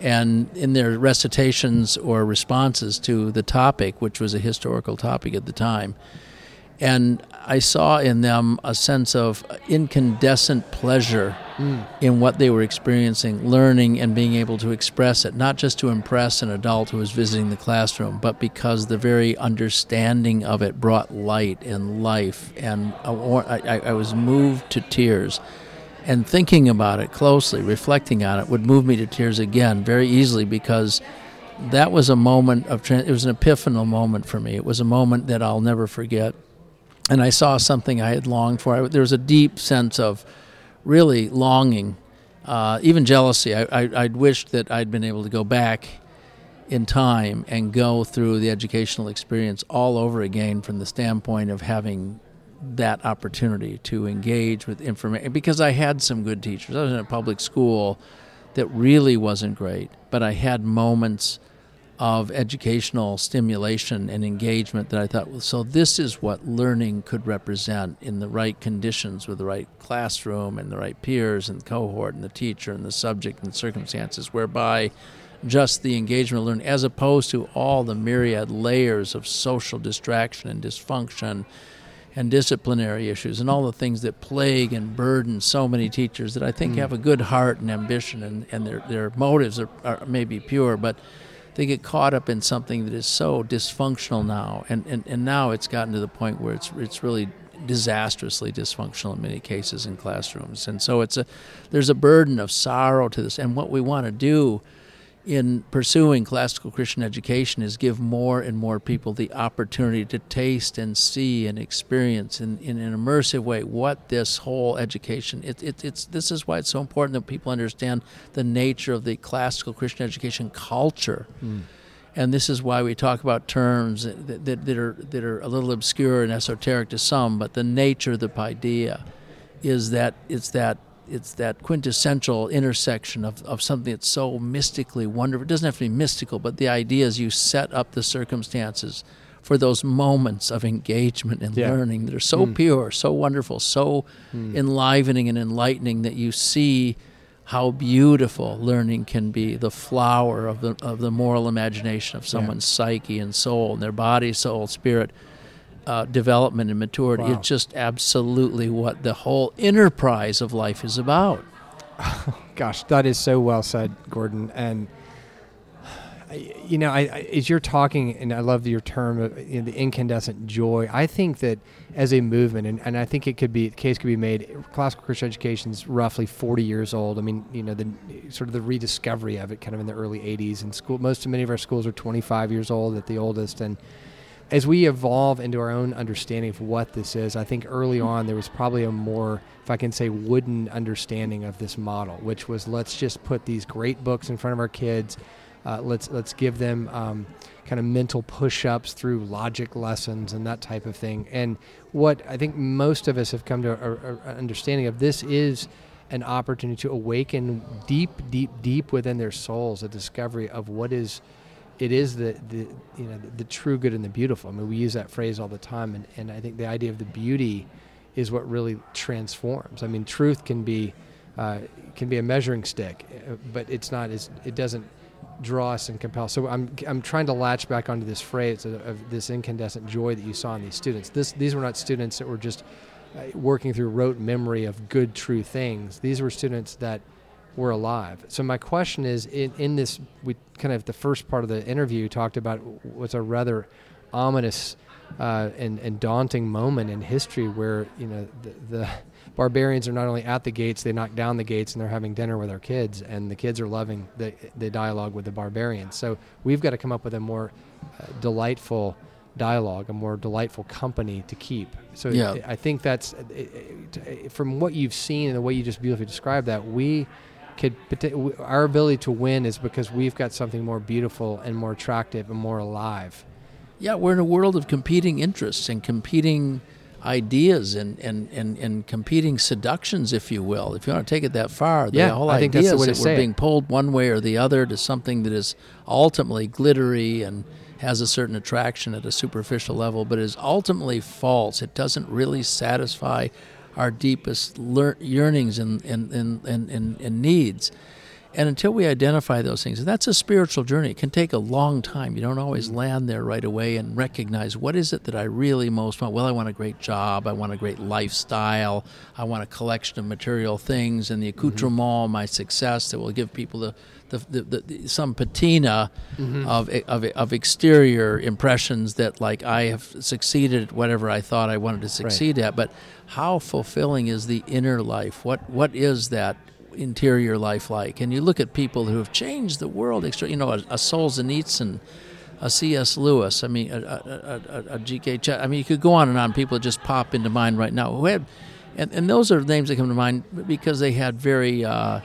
and in their recitations or responses to the topic, which was a historical topic at the time. And I saw in them a sense of incandescent pleasure mm. in what they were experiencing, learning, and being able to express it, not just to impress an adult who was visiting the classroom, but because the very understanding of it brought light and life. And I, I was moved to tears and thinking about it closely, reflecting on it, would move me to tears again very easily because that was a moment of it was an epiphanal moment for me. It was a moment that I'll never forget, and I saw something I had longed for. I, there was a deep sense of really longing, uh, even jealousy. I, I, I'd wished that I'd been able to go back in time and go through the educational experience all over again from the standpoint of having that opportunity to engage with information because I had some good teachers. I was in a public school that really wasn't great, but I had moments of educational stimulation and engagement that I thought, so this is what learning could represent in the right conditions with the right classroom and the right peers and cohort and the teacher and the subject and circumstances, whereby just the engagement of learning, as opposed to all the myriad layers of social distraction and dysfunction and disciplinary issues and all the things that plague and burden so many teachers that I think mm. have a good heart and ambition and, and their, their motives are, are maybe pure, but they get caught up in something that is so dysfunctional now. And, and, and now it's gotten to the point where it's, it's really disastrously dysfunctional in many cases in classrooms. And so it's a, there's a burden of sorrow to this. And what we want to do in pursuing classical Christian education is give more and more people the opportunity to taste and see and experience in, in an immersive way what this whole education it, it, it's this is why it's so important that people understand the nature of the classical Christian education culture. Mm. And this is why we talk about terms that, that, that, are that are a little obscure and esoteric to some, but the nature of the paideia is that it's that it's that quintessential intersection of, of something that's so mystically wonderful. It doesn't have to be mystical, but the idea is you set up the circumstances for those moments of engagement and yeah. learning that are so mm. pure, so wonderful, so mm. enlivening and enlightening that you see how beautiful learning can be, the flower of the of the moral imagination of someone's yeah. psyche and soul and their body, soul, spirit uh, development and maturity. Wow. It's just absolutely what the whole enterprise of life is about. gosh, that is so well said, Gordon. And you know, I, I, as you're talking, and I love your term of you know, the incandescent joy. I think that as a movement, and, and I think it could be the case could be made. Classical Christian education is roughly 40 years old. I mean, you know, the sort of the rediscovery of it, kind of in the early 80s. And school, most of many of our schools are 25 years old at the oldest, and as we evolve into our own understanding of what this is, I think early on there was probably a more, if I can say, wooden understanding of this model, which was let's just put these great books in front of our kids. Uh, let's let's give them um, kind of mental push-ups through logic lessons and that type of thing. And what I think most of us have come to an understanding of this is an opportunity to awaken deep, deep, deep within their souls a discovery of what is it is the, the you know the, the, true good and the beautiful. I mean, we use that phrase all the time, and, and I think the idea of the beauty is what really transforms. I mean, truth can be uh, can be a measuring stick, uh, but it's not. It's, it doesn't draw us and compel. So I'm I'm trying to latch back onto this phrase of, of this incandescent joy that you saw in these students. This these were not students that were just uh, working through rote memory of good true things. These were students that were alive. So my question is, in, in this, we kind of the first part of the interview talked about was a rather ominous uh, and, and daunting moment in history where you know the, the barbarians are not only at the gates, they knock down the gates and they're having dinner with our kids, and the kids are loving the, the dialogue with the barbarians. So we've got to come up with a more uh, delightful dialogue, a more delightful company to keep. So Yeah. I think that's uh, uh, from what you've seen and the way you just beautifully described that we could our ability to win is because we've got something more beautiful and more attractive and more alive. Yeah, we're in a world of competing interests and competing ideas and, and, and, and competing seductions, if you will. If you want to take it that far, the Yeah, whole I idea is that we're being pulled one way or the other to something that is ultimately glittery and has a certain attraction at a superficial level, but is ultimately false. It doesn't really satisfy our deepest lear- yearnings and, and, and, and, and, and needs. And until we identify those things, and that's a spiritual journey. It can take a long time. You don't always mm-hmm. land there right away and recognize what is it that I really most want. Well, I want a great job. I want a great lifestyle. I want a collection of material things and the mm-hmm. accoutrement, my success that will give people the, the, the, the, some patina of, of of exterior impressions that like I have succeeded at whatever I thought I wanted to succeed at. But how fulfilling is the inner life? What what is that? interior life like and you look at people who have changed the world extra you know a, a Solzhenitsyn a C.S. Lewis I mean a, a, a, a G.K. Ch- I mean you could go on and on people just pop into mind right now who had and, and those are names that come to mind because they had very uh,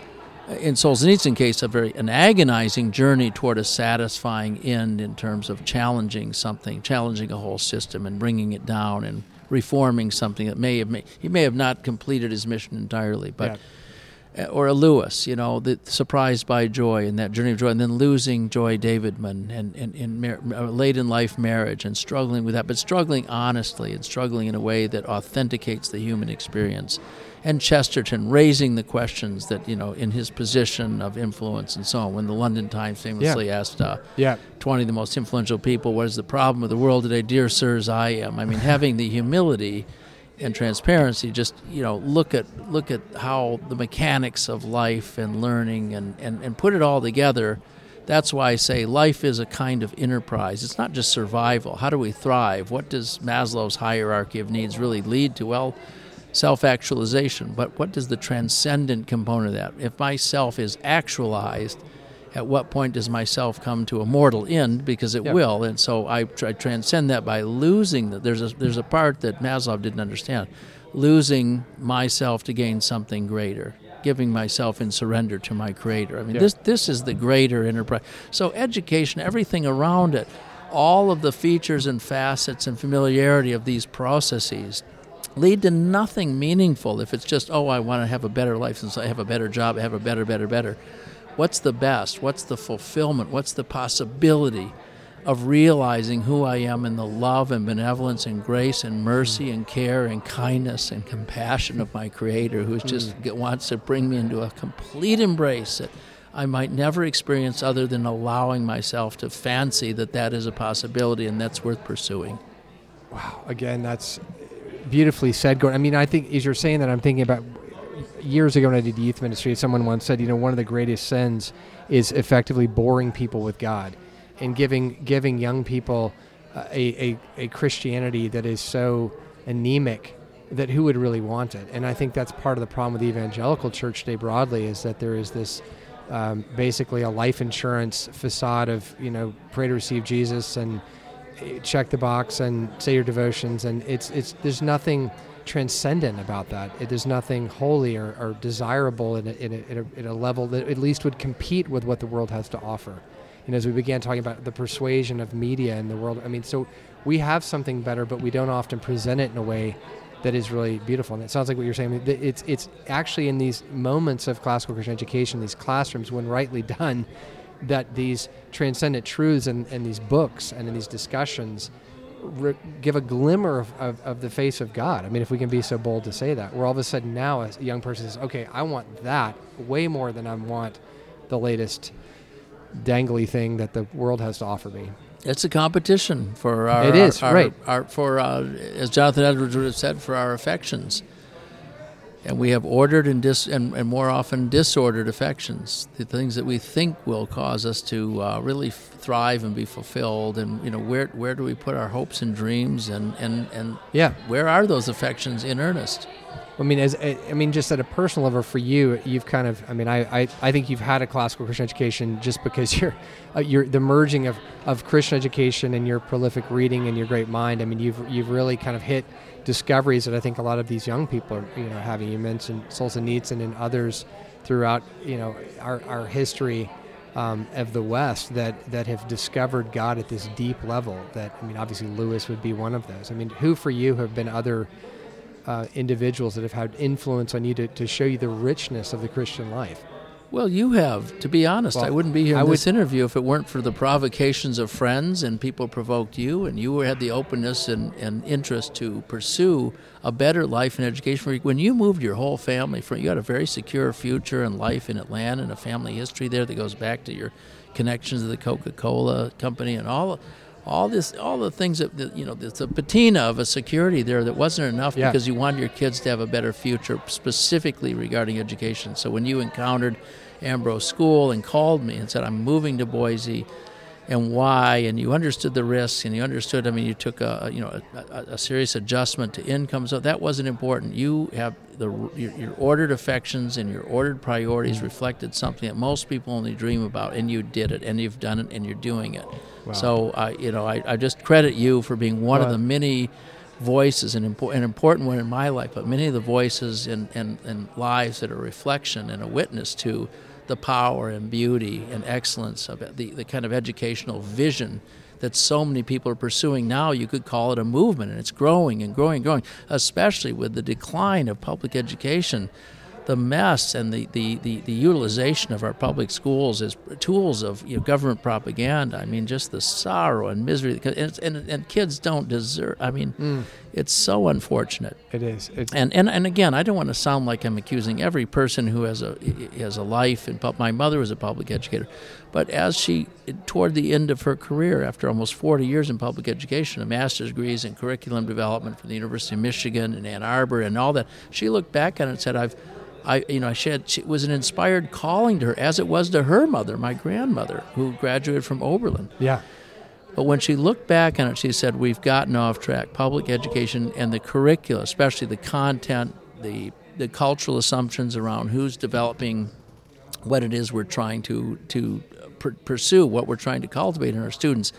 in Solzhenitsyn case a very an agonizing journey toward a satisfying end in terms of challenging something challenging a whole system and bringing it down and reforming something that may have made, he may have not completed his mission entirely but Yeah. Or a Lewis, you know, the surprised by joy and that journey of joy, and then losing Joy Davidman and and, and mar- uh, late in life marriage and struggling with that, but struggling honestly and struggling in a way that authenticates the human experience. And Chesterton raising the questions that you know in his position of influence and so on. When the London Times famously asked uh, Yeah. 20 of the most influential people, what is the problem with the world today? Dear sirs, I am. I mean, having the humility and transparency, just, you know, look at look at how the mechanics of life and learning and, and, and put it all together. That's why I say life is a kind of enterprise. It's not just survival. How do we thrive? What does Maslow's hierarchy of needs really lead to? Well, self actualization. But what does the transcendent component of that? If my self is actualized, at what point does myself come to a mortal end? Because it Yeah. will. And so I, try transcend that by losing that. There's a, there's a part that Maslow didn't understand losing myself to gain something greater. Giving myself in surrender to my Creator. I mean, Yeah. this this is the greater enterprise. So education, everything around it, all of the features and facets and familiarity of these processes lead to nothing meaningful if it's just oh i want to have a better life since i have a better job i have a better better better what's the best what's the fulfillment what's the possibility of realizing who i am in the love and benevolence and grace and mercy mm. and care and kindness and compassion of my creator who mm. just wants to bring me into a complete embrace that i might never experience other than allowing myself to fancy that that is a possibility and that's worth pursuing Wow. Again, that's beautifully said, Gordon. I mean, I think as you're saying that, I'm thinking about years ago when I did youth ministry. Someone once said, you know, one of the greatest sins is effectively boring people with God, and giving giving young people a, a a Christianity that is so anemic that who would really want it? And I think that's part of the problem with the evangelical church today broadly is that there is this. Um, basically, a life insurance facade of you know pray to receive Jesus and check the box and say your devotions and it's it's there's nothing transcendent about that. It, there's nothing holy or, or desirable in a, in, a, in, a, in a level that at least would compete with what the world has to offer. And as we began talking about the persuasion of media in the world i mean so we have something better but we don't often present it in a way that is really beautiful. And it sounds like what you're saying it's it's actually in these moments of classical christian education these classrooms when rightly done that these transcendent truths and, and these books and in these discussions re- give a glimmer of, of, of the face of God. I mean, if we can be so bold to say that, where all of a sudden now a young person says, okay, I want that way more than I want the latest dangly thing that the world has to offer me. It's a competition for our. It is, our, right. Our, for uh, as Jonathan Edwards would have said, for our affections. And we have ordered and dis and, and more often disordered affections the things that we think will cause us to uh, really f- thrive and be fulfilled. And you know where where do we put our hopes and dreams? And and and Yeah. where are those affections in earnest I mean, as I mean, just at a personal level for you, you've kind of. I mean, I, I, I think you've had a classical Christian education just because you're, uh, you're the merging of, of Christian education and your prolific reading and your great mind. I mean, you've you've really kind of hit discoveries that I think a lot of these young people are, you know, having. You mentioned Solzhenitsyn and others throughout, you know, our, our history um, of the West that that have discovered God at this deep level. That I mean, obviously Lewis would be one of those. I mean, who for you have been other uh, individuals that have had influence on you to, to show you the richness of the Christian life. Well, you have. To be honest, Well, I wouldn't be here I in would- this interview if it weren't for the provocations of friends and people provoked you, and you had the openness and, and interest to pursue a better life and education. When you moved your whole family from, you had a very secure future and life in Atlanta and a family history there that goes back to your connections to the Coca-Cola company and all. All this, all the things that that, you know, there's a patina of a security there that wasn't enough Yeah. because you wanted your kids to have a better future, specifically regarding education. So when you encountered Ambrose School and called me and said, I'm moving to Boise and why, and you understood the risks and you understood, I mean, you took a, you know, a, a, a serious adjustment to income. So that wasn't important. You have the, your, your ordered affections and your ordered priorities mm-hmm. reflected something that most people only dream about, and you did it, and you've done it, and you're doing it. So, I, you know, I, I just credit you for being one of the many voices, an, impo- an important one in my life, but many of the voices in, in, in lives that are a reflection and a witness to the power and beauty and excellence of it, the, the kind of educational vision that so many people are pursuing now. You could call it a movement, and it's growing and growing and growing, especially with the decline of public education. The mess and the, the, the, the utilization of our public schools as tools of you know, government propaganda. I mean, just the sorrow and misery. And, and, and kids don't deserve. I mean, mm. it's so unfortunate. It is. It's, And, and and again, I don't want to sound like I'm accusing every person who has a has a life. And my mother was a public educator, but as she toward the end of her career, after almost 40 years in public education, a master's degrees in curriculum development from the University of Michigan in Ann Arbor, and all that, she looked back on it and said, "I've." I, you know, she had, she it was an inspired calling to her, as it was to her mother, my grandmother, who graduated from Oberlin. yeah. But when she looked back on it, she said, We've gotten off track. Public education and the curricula, especially the content, the, the cultural assumptions around who's developing what it is we're trying to, to pr- pursue, what we're trying to cultivate in our students,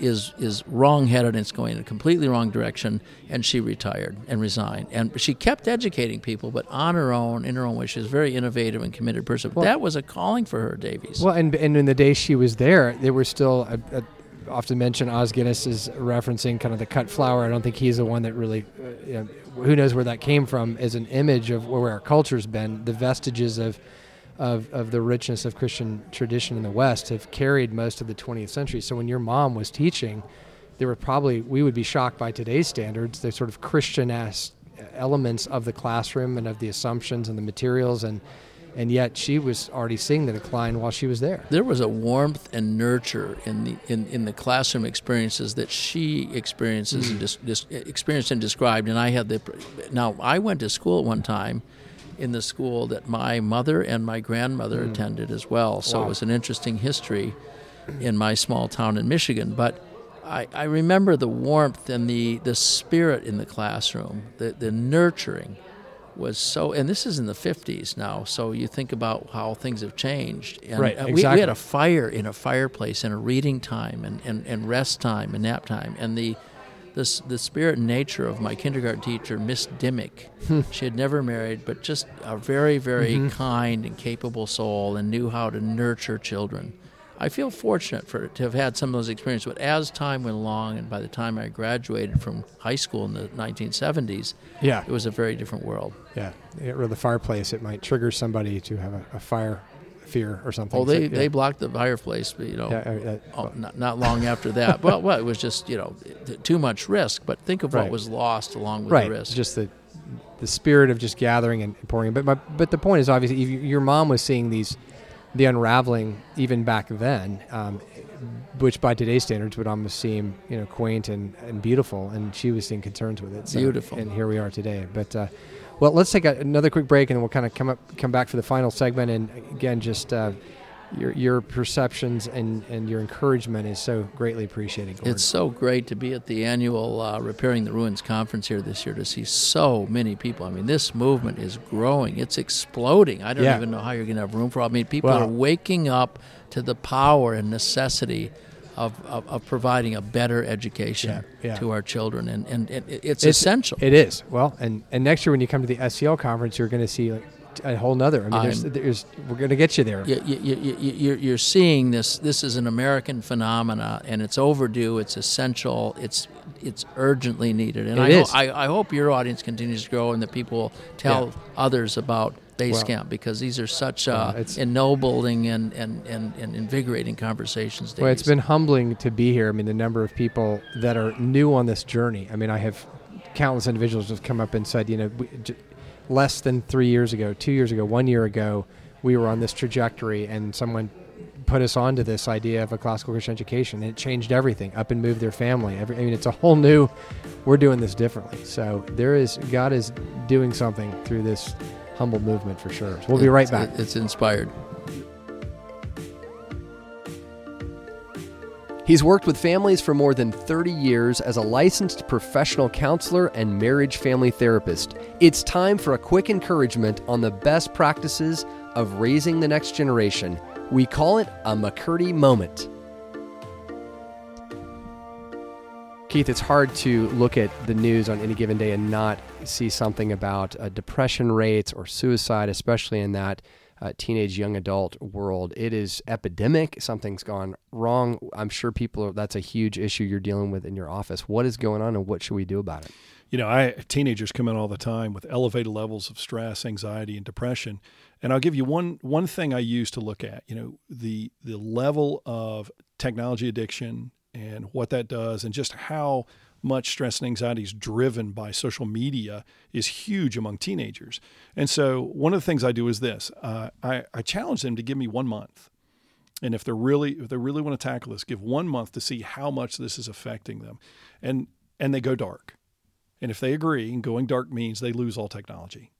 is, is wrong-headed and it's going in a completely wrong direction. And she retired and resigned. And she kept educating people, but on her own, in her own way. She was a very innovative and committed person. Well- that was a calling for her, Davies. Well, and and in the day she was there, there were still. I, I often mentioned Os Guinness is referencing kind of the cut flower. I don't think he's the one that really. Uh, you know, who knows where that came from as an image of where our culture's been. The vestiges of. Of, of the richness of Christian tradition in the West have carried most of the 20th century. So when your mom was teaching, there were probably we would be shocked by today's standards the sort of christian-esque elements of the classroom and of the assumptions and the materials and and yet she was already seeing the decline while she was there. There was a warmth and nurture in the in, in the classroom experiences that she experiences and mm-hmm. dis, dis, experienced and described. And I had the now I went to school at one time in the school that my mother and my grandmother attended as well. So Wow. it was an interesting history in my small town in Michigan. But I, I remember the warmth and the, the spirit in the classroom. The, the nurturing was so and this is in the 50s now so you think about how things have changed. And Right, uh, we, we had a fire in a fireplace and a reading time and, and, and rest time and nap time. And the the, the spirit and nature of my kindergarten teacher miss dimmick Hmm. she had never married but just a very very Mm-hmm. kind and capable soul and knew how to nurture children I feel fortunate for to have had some of those experiences, but as time went along, and by the time I graduated from high school in the 1970s, yeah it was a very different world. yeah of the fireplace it might trigger somebody to have a, a fire fear or something Oh, they, So, yeah. they blocked the fireplace, you know, yeah, oh, not, not long after that. well, well, it was just you know too much risk. But think of Right. what was lost along with right the risk. just the the spirit of just gathering and pouring but my, but the point is obviously your mom was seeing these the unraveling even back then um, which by today's standards would almost seem you know quaint and, and beautiful and she was seeing concerns with it so, Beautiful. and here we are today but uh, Well, let's take a, another quick break, and then we'll kind of come up, come back for the final segment. And again, just uh, your your perceptions and, and your encouragement is so greatly appreciated. Gordon. It's so great to be at the annual uh, Repairing the Ruins conference here this year to see so many people. I mean, this movement is growing. It's exploding. I don't Yeah. even know how you're going to have room for. all. I mean, people Well- are waking up to the power and necessity. Of, of, of providing a better education Yeah, yeah. to our children, and, and, and it's, It's- essential. It is well, and and next year when you come to the SCL conference, you're going to see like a whole nother. I mean, there's, there's we're going to get you there. you, you, you, you, you're, you're seeing this. This is an American phenomena, and it's overdue. It's essential. It's it's urgently needed. And It I, is. Ho- I, I hope your audience continues to grow, and that people will tell Yeah. others about base camp because these are such uh, ennobling and, and, and, and invigorating conversations. Well, it's been humbling to be here. I mean, the number of people that are new on this journey. I mean, I have countless individuals have come up and said, you know, less than three years ago, two years ago, one year ago, we were on this trajectory, and someone put us onto this idea of a classical Christian education. And it changed everything. Up and moved their family. Every, I mean, it's a whole new. We're doing this differently. So there is God is doing something through this humble movement for sure. So we'll be right It's- back. It's inspired. He's worked with families for more than 30 years as a licensed professional counselor and marriage family therapist. It's time for a quick encouragement on the best practices of raising the next generation. We call it a McCurdy moment. Keith, it's hard to look at the news on any given day and not see something about uh, depression rates or suicide, especially in that uh, teenage young adult world. It is epidemic. Something's gone wrong. I'm sure people are, that's a huge issue you're dealing with in your office. What is going on and what should we do about it? you know, I teenagers come in all the time with elevated levels of stress, anxiety, and depression. And I'll give you one one thing I use to look at. You know, the the level of technology addiction and what that does, and just how much stress and anxiety is driven by social media is huge among teenagers. And so, one of the things I do is this: uh, I, I challenge them to give me one month. And if they're really if they really want to tackle this, give one month to see how much this is affecting them, and and they go dark. And if they agree, going dark means they lose all technology.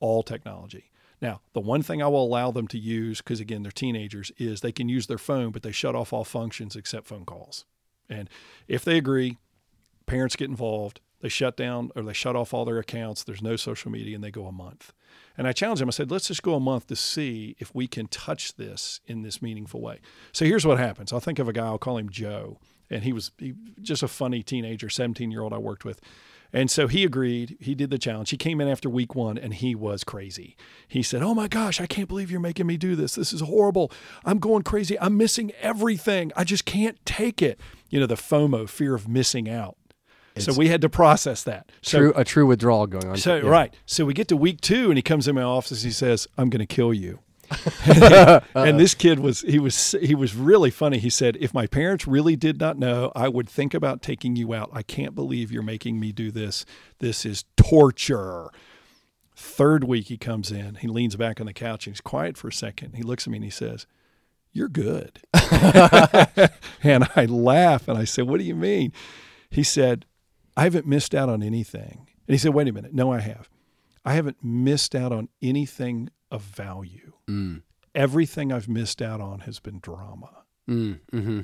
All technology. Now, the one thing I will allow them to use, because again, they're teenagers, is they can use their phone, but they shut off all functions except phone calls. And if they agree, parents get involved, they shut down or they shut off all their accounts, there's no social media, and they go a month. And I challenged them, I said, let's just go a month to see if we can touch this in this meaningful way. So here's what happens. I'll think of a guy, I'll call him Joe. And he was he, just a funny teenager, 17 year old I worked with. And so he agreed. He did the challenge. He came in after week one and he was crazy. He said, Oh my gosh, I can't believe you're making me do this. This is horrible. I'm going crazy. I'm missing everything. I just can't take it. You know, the FOMO, fear of missing out. so we had to process that. So, True, a true withdrawal going on. so Yeah. right. So we get to week two and he comes in my office. He says, I'm going to kill you. and this kid was he was he was really funny. He said, "If my parents really did not know, I would think about taking you out. I can't believe you're making me do this. This is torture." Third week he comes in. He leans back on the couch and he's quiet for a second. He looks at me and he says, "You're good." and I laugh and I said, "What do you mean?" He said, "I haven't missed out on anything." And he said, "Wait a minute. No, I have. I haven't missed out on anything of value. Mm, Everything I've missed out on has been drama." mm, hmm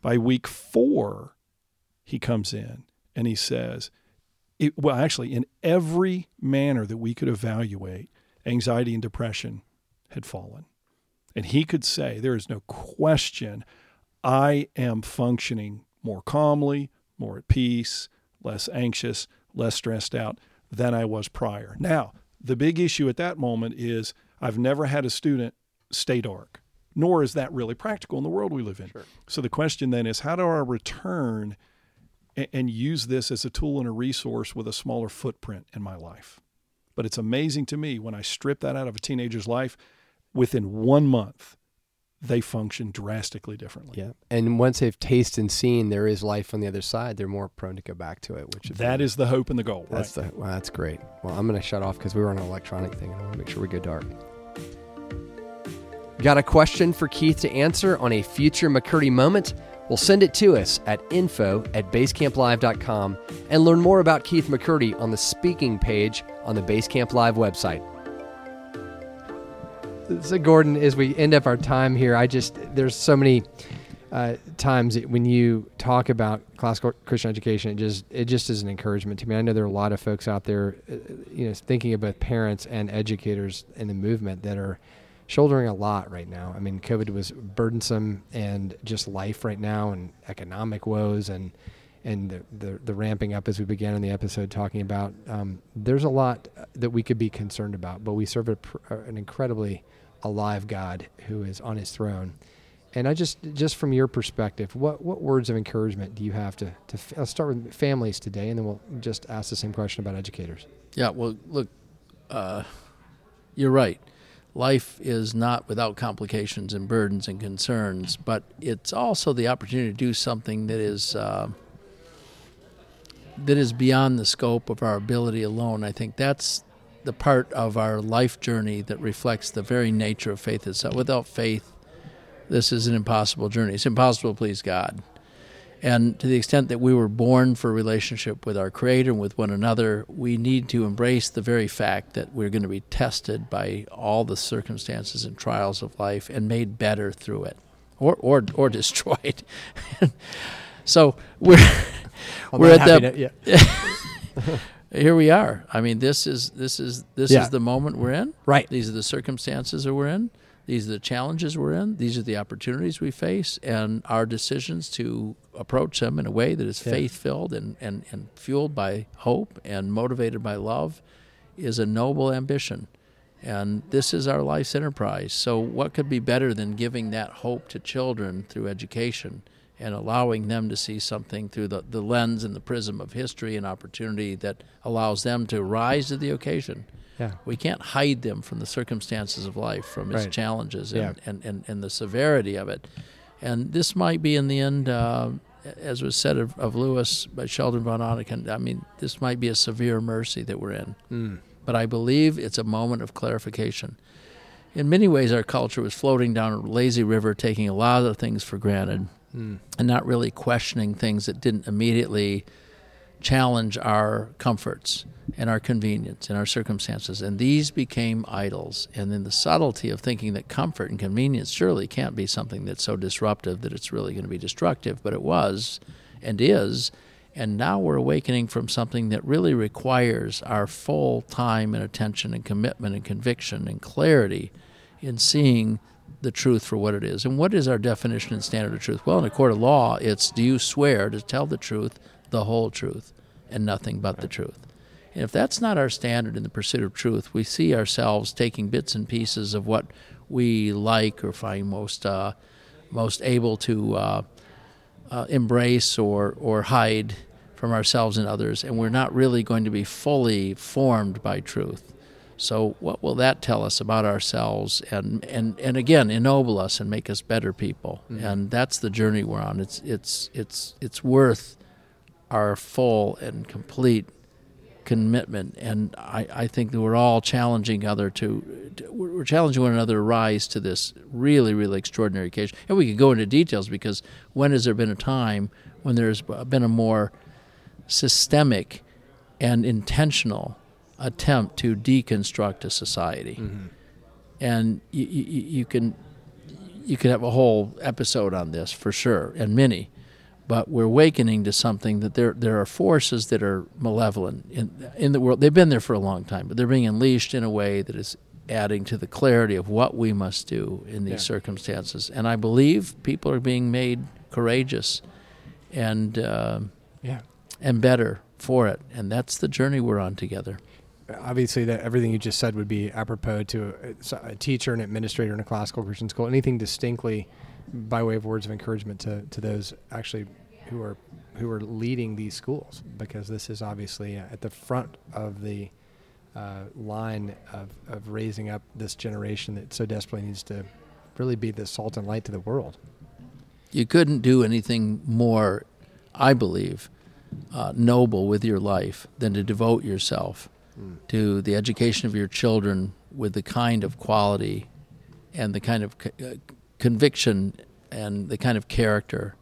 By week four, he comes in and he says, it, well, actually, in every manner that we could evaluate, anxiety and depression had fallen. And he could say, there is no question, I am functioning more calmly, more at peace, less anxious, less stressed out than I was prior. Now, the big issue at that moment is I've never had a student stay dark, nor is that really practical in the world we live in. So the question then is how do I return and, and use this as a tool and a resource with a smaller footprint in my life? But it's amazing to me when I strip that out of a teenager's life, within one month, they function drastically differently. Yeah. And once they've tasted and seen there is life on the other side, they're more prone to go back to it, which is That is the hope and the goal. That's right. the well, that's great. Well, I'm going to shut off because we were on an electronic thing, and I want to make sure we go dark. Got a question for Keith to answer on a future McCurdy moment? Well, send it to us at info at basecamplive.com and learn more about Keith McCurdy on the speaking page on the Basecamp Live website. So, Gordon, as we end up our time here, I just, there's so many uh, times when you talk about classical Christian education, it just it just is an encouragement to me. I know there are a lot of folks out there, uh, you know, thinking both parents and educators in the movement that are shouldering a lot right now. I mean, COVID was burdensome, and just life right now, and economic woes, and and the the, the ramping up as we began in the episode talking about. Um, there's a lot that we could be concerned about, but we serve a, an incredibly alive God who is on His throne and I just, just from your perspective, what, what words of encouragement do you have to, to let's start with families today, and then we'll just ask the same question about educators. Yeah, well, look, uh, you're right. Life is not without complications and burdens and concerns, but it's also the opportunity to do something that is uh, that is beyond the scope of our ability alone. I think that's the part of our life journey that reflects the very nature of faith itself. Without faith, this is an impossible journey. It's impossible please God. And to the extent that we were born for a relationship with our Creator and with one another, we need to embrace the very fact that we're going to be tested by all the circumstances and trials of life and made better through it, or or or destroyed. so we're we're at that. yeah. here we are. I mean, this is this is this yeah. is the moment we're in. Right. These are the circumstances that we're in. These are the challenges we're in. These are the opportunities we face, and our decisions to approach them in a way that is yeah. faith filled and, and, and fueled by hope and motivated by love is a noble ambition. And this is our life's enterprise. So, what could be better than giving that hope to children through education and allowing them to see something through the, the lens and the prism of history and opportunity that allows them to rise to the occasion? Yeah. We can't hide them from the circumstances of life, from its right. challenges and, yeah. and, and, and, the severity of it. And this might be, in the end, uh, as was said of, of, Lewis by Sheldon Vanauken, I mean, this might be a severe mercy that we're in. Mm. But I believe it's a moment of clarification. In many ways, our culture was floating down a lazy river, taking a lot of things for granted mm. and not really questioning things that didn't immediately challenge our comforts and our convenience and our circumstances. And these became idols. And then the subtlety of thinking that comfort and convenience surely can't be something that's so disruptive that it's really going to be destructive, but it was and is. And now we're awakening from something that really requires our full time and attention and commitment and conviction and clarity in seeing the truth for what it is. And what is our definition and standard of truth? Well, in a court of law, it's do you swear to tell the truth, the whole truth, and nothing but the truth? And if that's not our standard in the pursuit of truth, we see ourselves taking bits and pieces of what we like or find most uh, most able to uh, uh, embrace or or hide from ourselves and others, and we're not really going to be fully formed by truth. So, what will that tell us about ourselves, and and and again, ennoble us and make us better people? Mm-hmm. And that's the journey we're on. It's it's it's it's worth our full and complete commitment. And I, I think that we're all challenging other to, to, we're challenging one another to rise to this really, really extraordinary occasion. And we could go into details because when has there been a time when there's been a more systemic and intentional attempt to deconstruct a society? Mm-hmm. And you, you, you can you could have a whole episode on this for sure, and many but we're awakening to something that there there are forces that are malevolent in in the world. They've been there for a long time, but they're being unleashed in a way that is adding to the clarity of what we must do in these yeah. circumstances. And I believe people are being made courageous and uh, yeah and better for it. And that's the journey we're on together. Obviously, that everything you just said would be apropos to a, a teacher and administrator in a classical Christian school. Anything distinctly by way of words of encouragement to, to those actually who are who are leading these schools because this is obviously at the front of the uh, line of, of raising up this generation that so desperately needs to really be the salt and light to the world. You couldn't do anything more, I believe, uh, noble with your life than to devote yourself mm. to the education of your children with the kind of quality and the kind of uh, conviction and the kind of character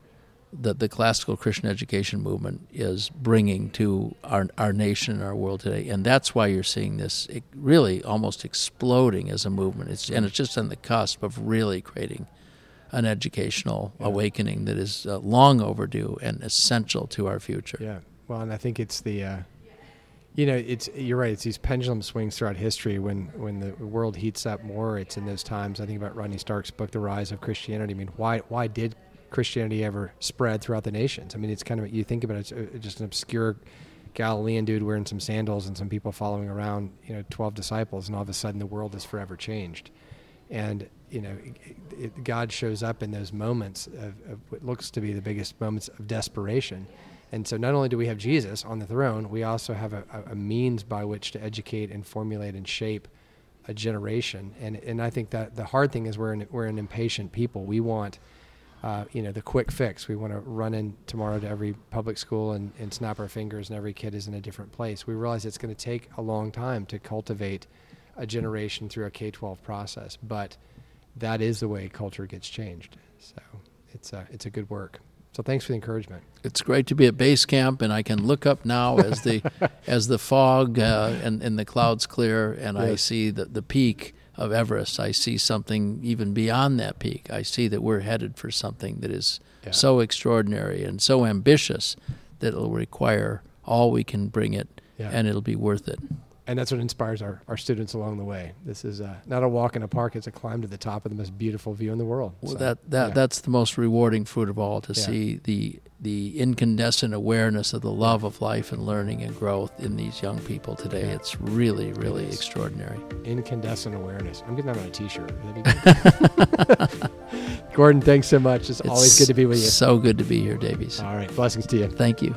that the classical Christian education movement is bringing to our, our nation and our world today. And that's why you're seeing this really almost exploding as a movement. It's, and it's just on the cusp of really creating an educational yeah. awakening that is uh, long overdue and essential to our future. Yeah. Well, and I think it's the, uh, you know, it's you're right. It's these pendulum swings throughout history. When when the world heats up more, it's in those times. I think about Rodney Stark's book, The Rise of Christianity. I mean, why why did Christianity ever spread throughout the nations? I mean, it's kind of you think about it, it's uh, just an obscure Galilean dude wearing some sandals and some people following around, you know, twelve disciples, and all of a sudden the world is forever changed. And you know, it, it, God shows up in those moments of, of, what looks to be the biggest moments of desperation. And so, not only do we have Jesus on the throne, we also have a, a means by which to educate and formulate and shape a generation. And and I think that the hard thing is we're an, we're an impatient people. We want, uh, you know, the quick fix. We want to run in tomorrow to every public school and, and snap our fingers, and every kid is in a different place. We realize it's going to take a long time to cultivate a generation through a K 12 process, but that is the way culture gets changed. So it's a, it's a good work. So thanks for the encouragement. It's great to be at base camp, and I can look up now as the as the fog uh, and, and the clouds clear, and yes. I see the, the peak of Everest. I see something even beyond that peak. I see that we're headed for something that is yeah. so extraordinary and so ambitious that it'll require all we can bring it, yeah. and it'll be worth it and that's what inspires our, our students along the way. This is uh, not a walk in a park; it's a climb to the top of the most beautiful view in the world. Well, so, that that yeah. that's the most rewarding fruit of all to yeah. see the the incandescent awareness of the love of life and learning and growth in these young people today. Yeah. It's really really it extraordinary. Incandescent awareness. I'm getting that on a T-shirt. Gordon, thanks so much. It's, it's always good to be with you. So good to be here, Davis. All right, blessings to you. Thank you.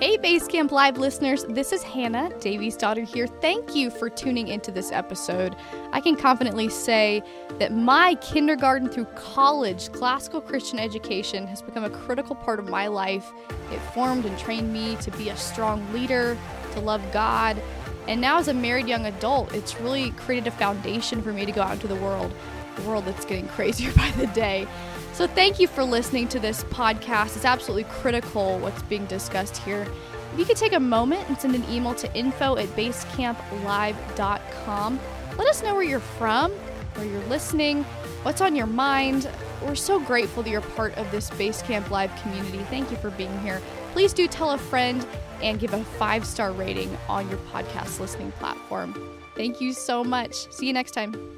Hey, Basecamp Live listeners, this is Hannah, Davey's daughter here. Thank you for tuning into this episode. I can confidently say that my kindergarten through college classical Christian education has become a critical part of my life. It formed and trained me to be a strong leader, to love God, and now as a married young adult, it's really created a foundation for me to go out into the world, the world that's getting crazier by the day. So, thank you for listening to this podcast. It's absolutely critical what's being discussed here. If you could take a moment and send an email to info at basecamplive.com, let us know where you're from, where you're listening, what's on your mind. We're so grateful that you're part of this Basecamp Live community. Thank you for being here. Please do tell a friend and give a five star rating on your podcast listening platform. Thank you so much. See you next time.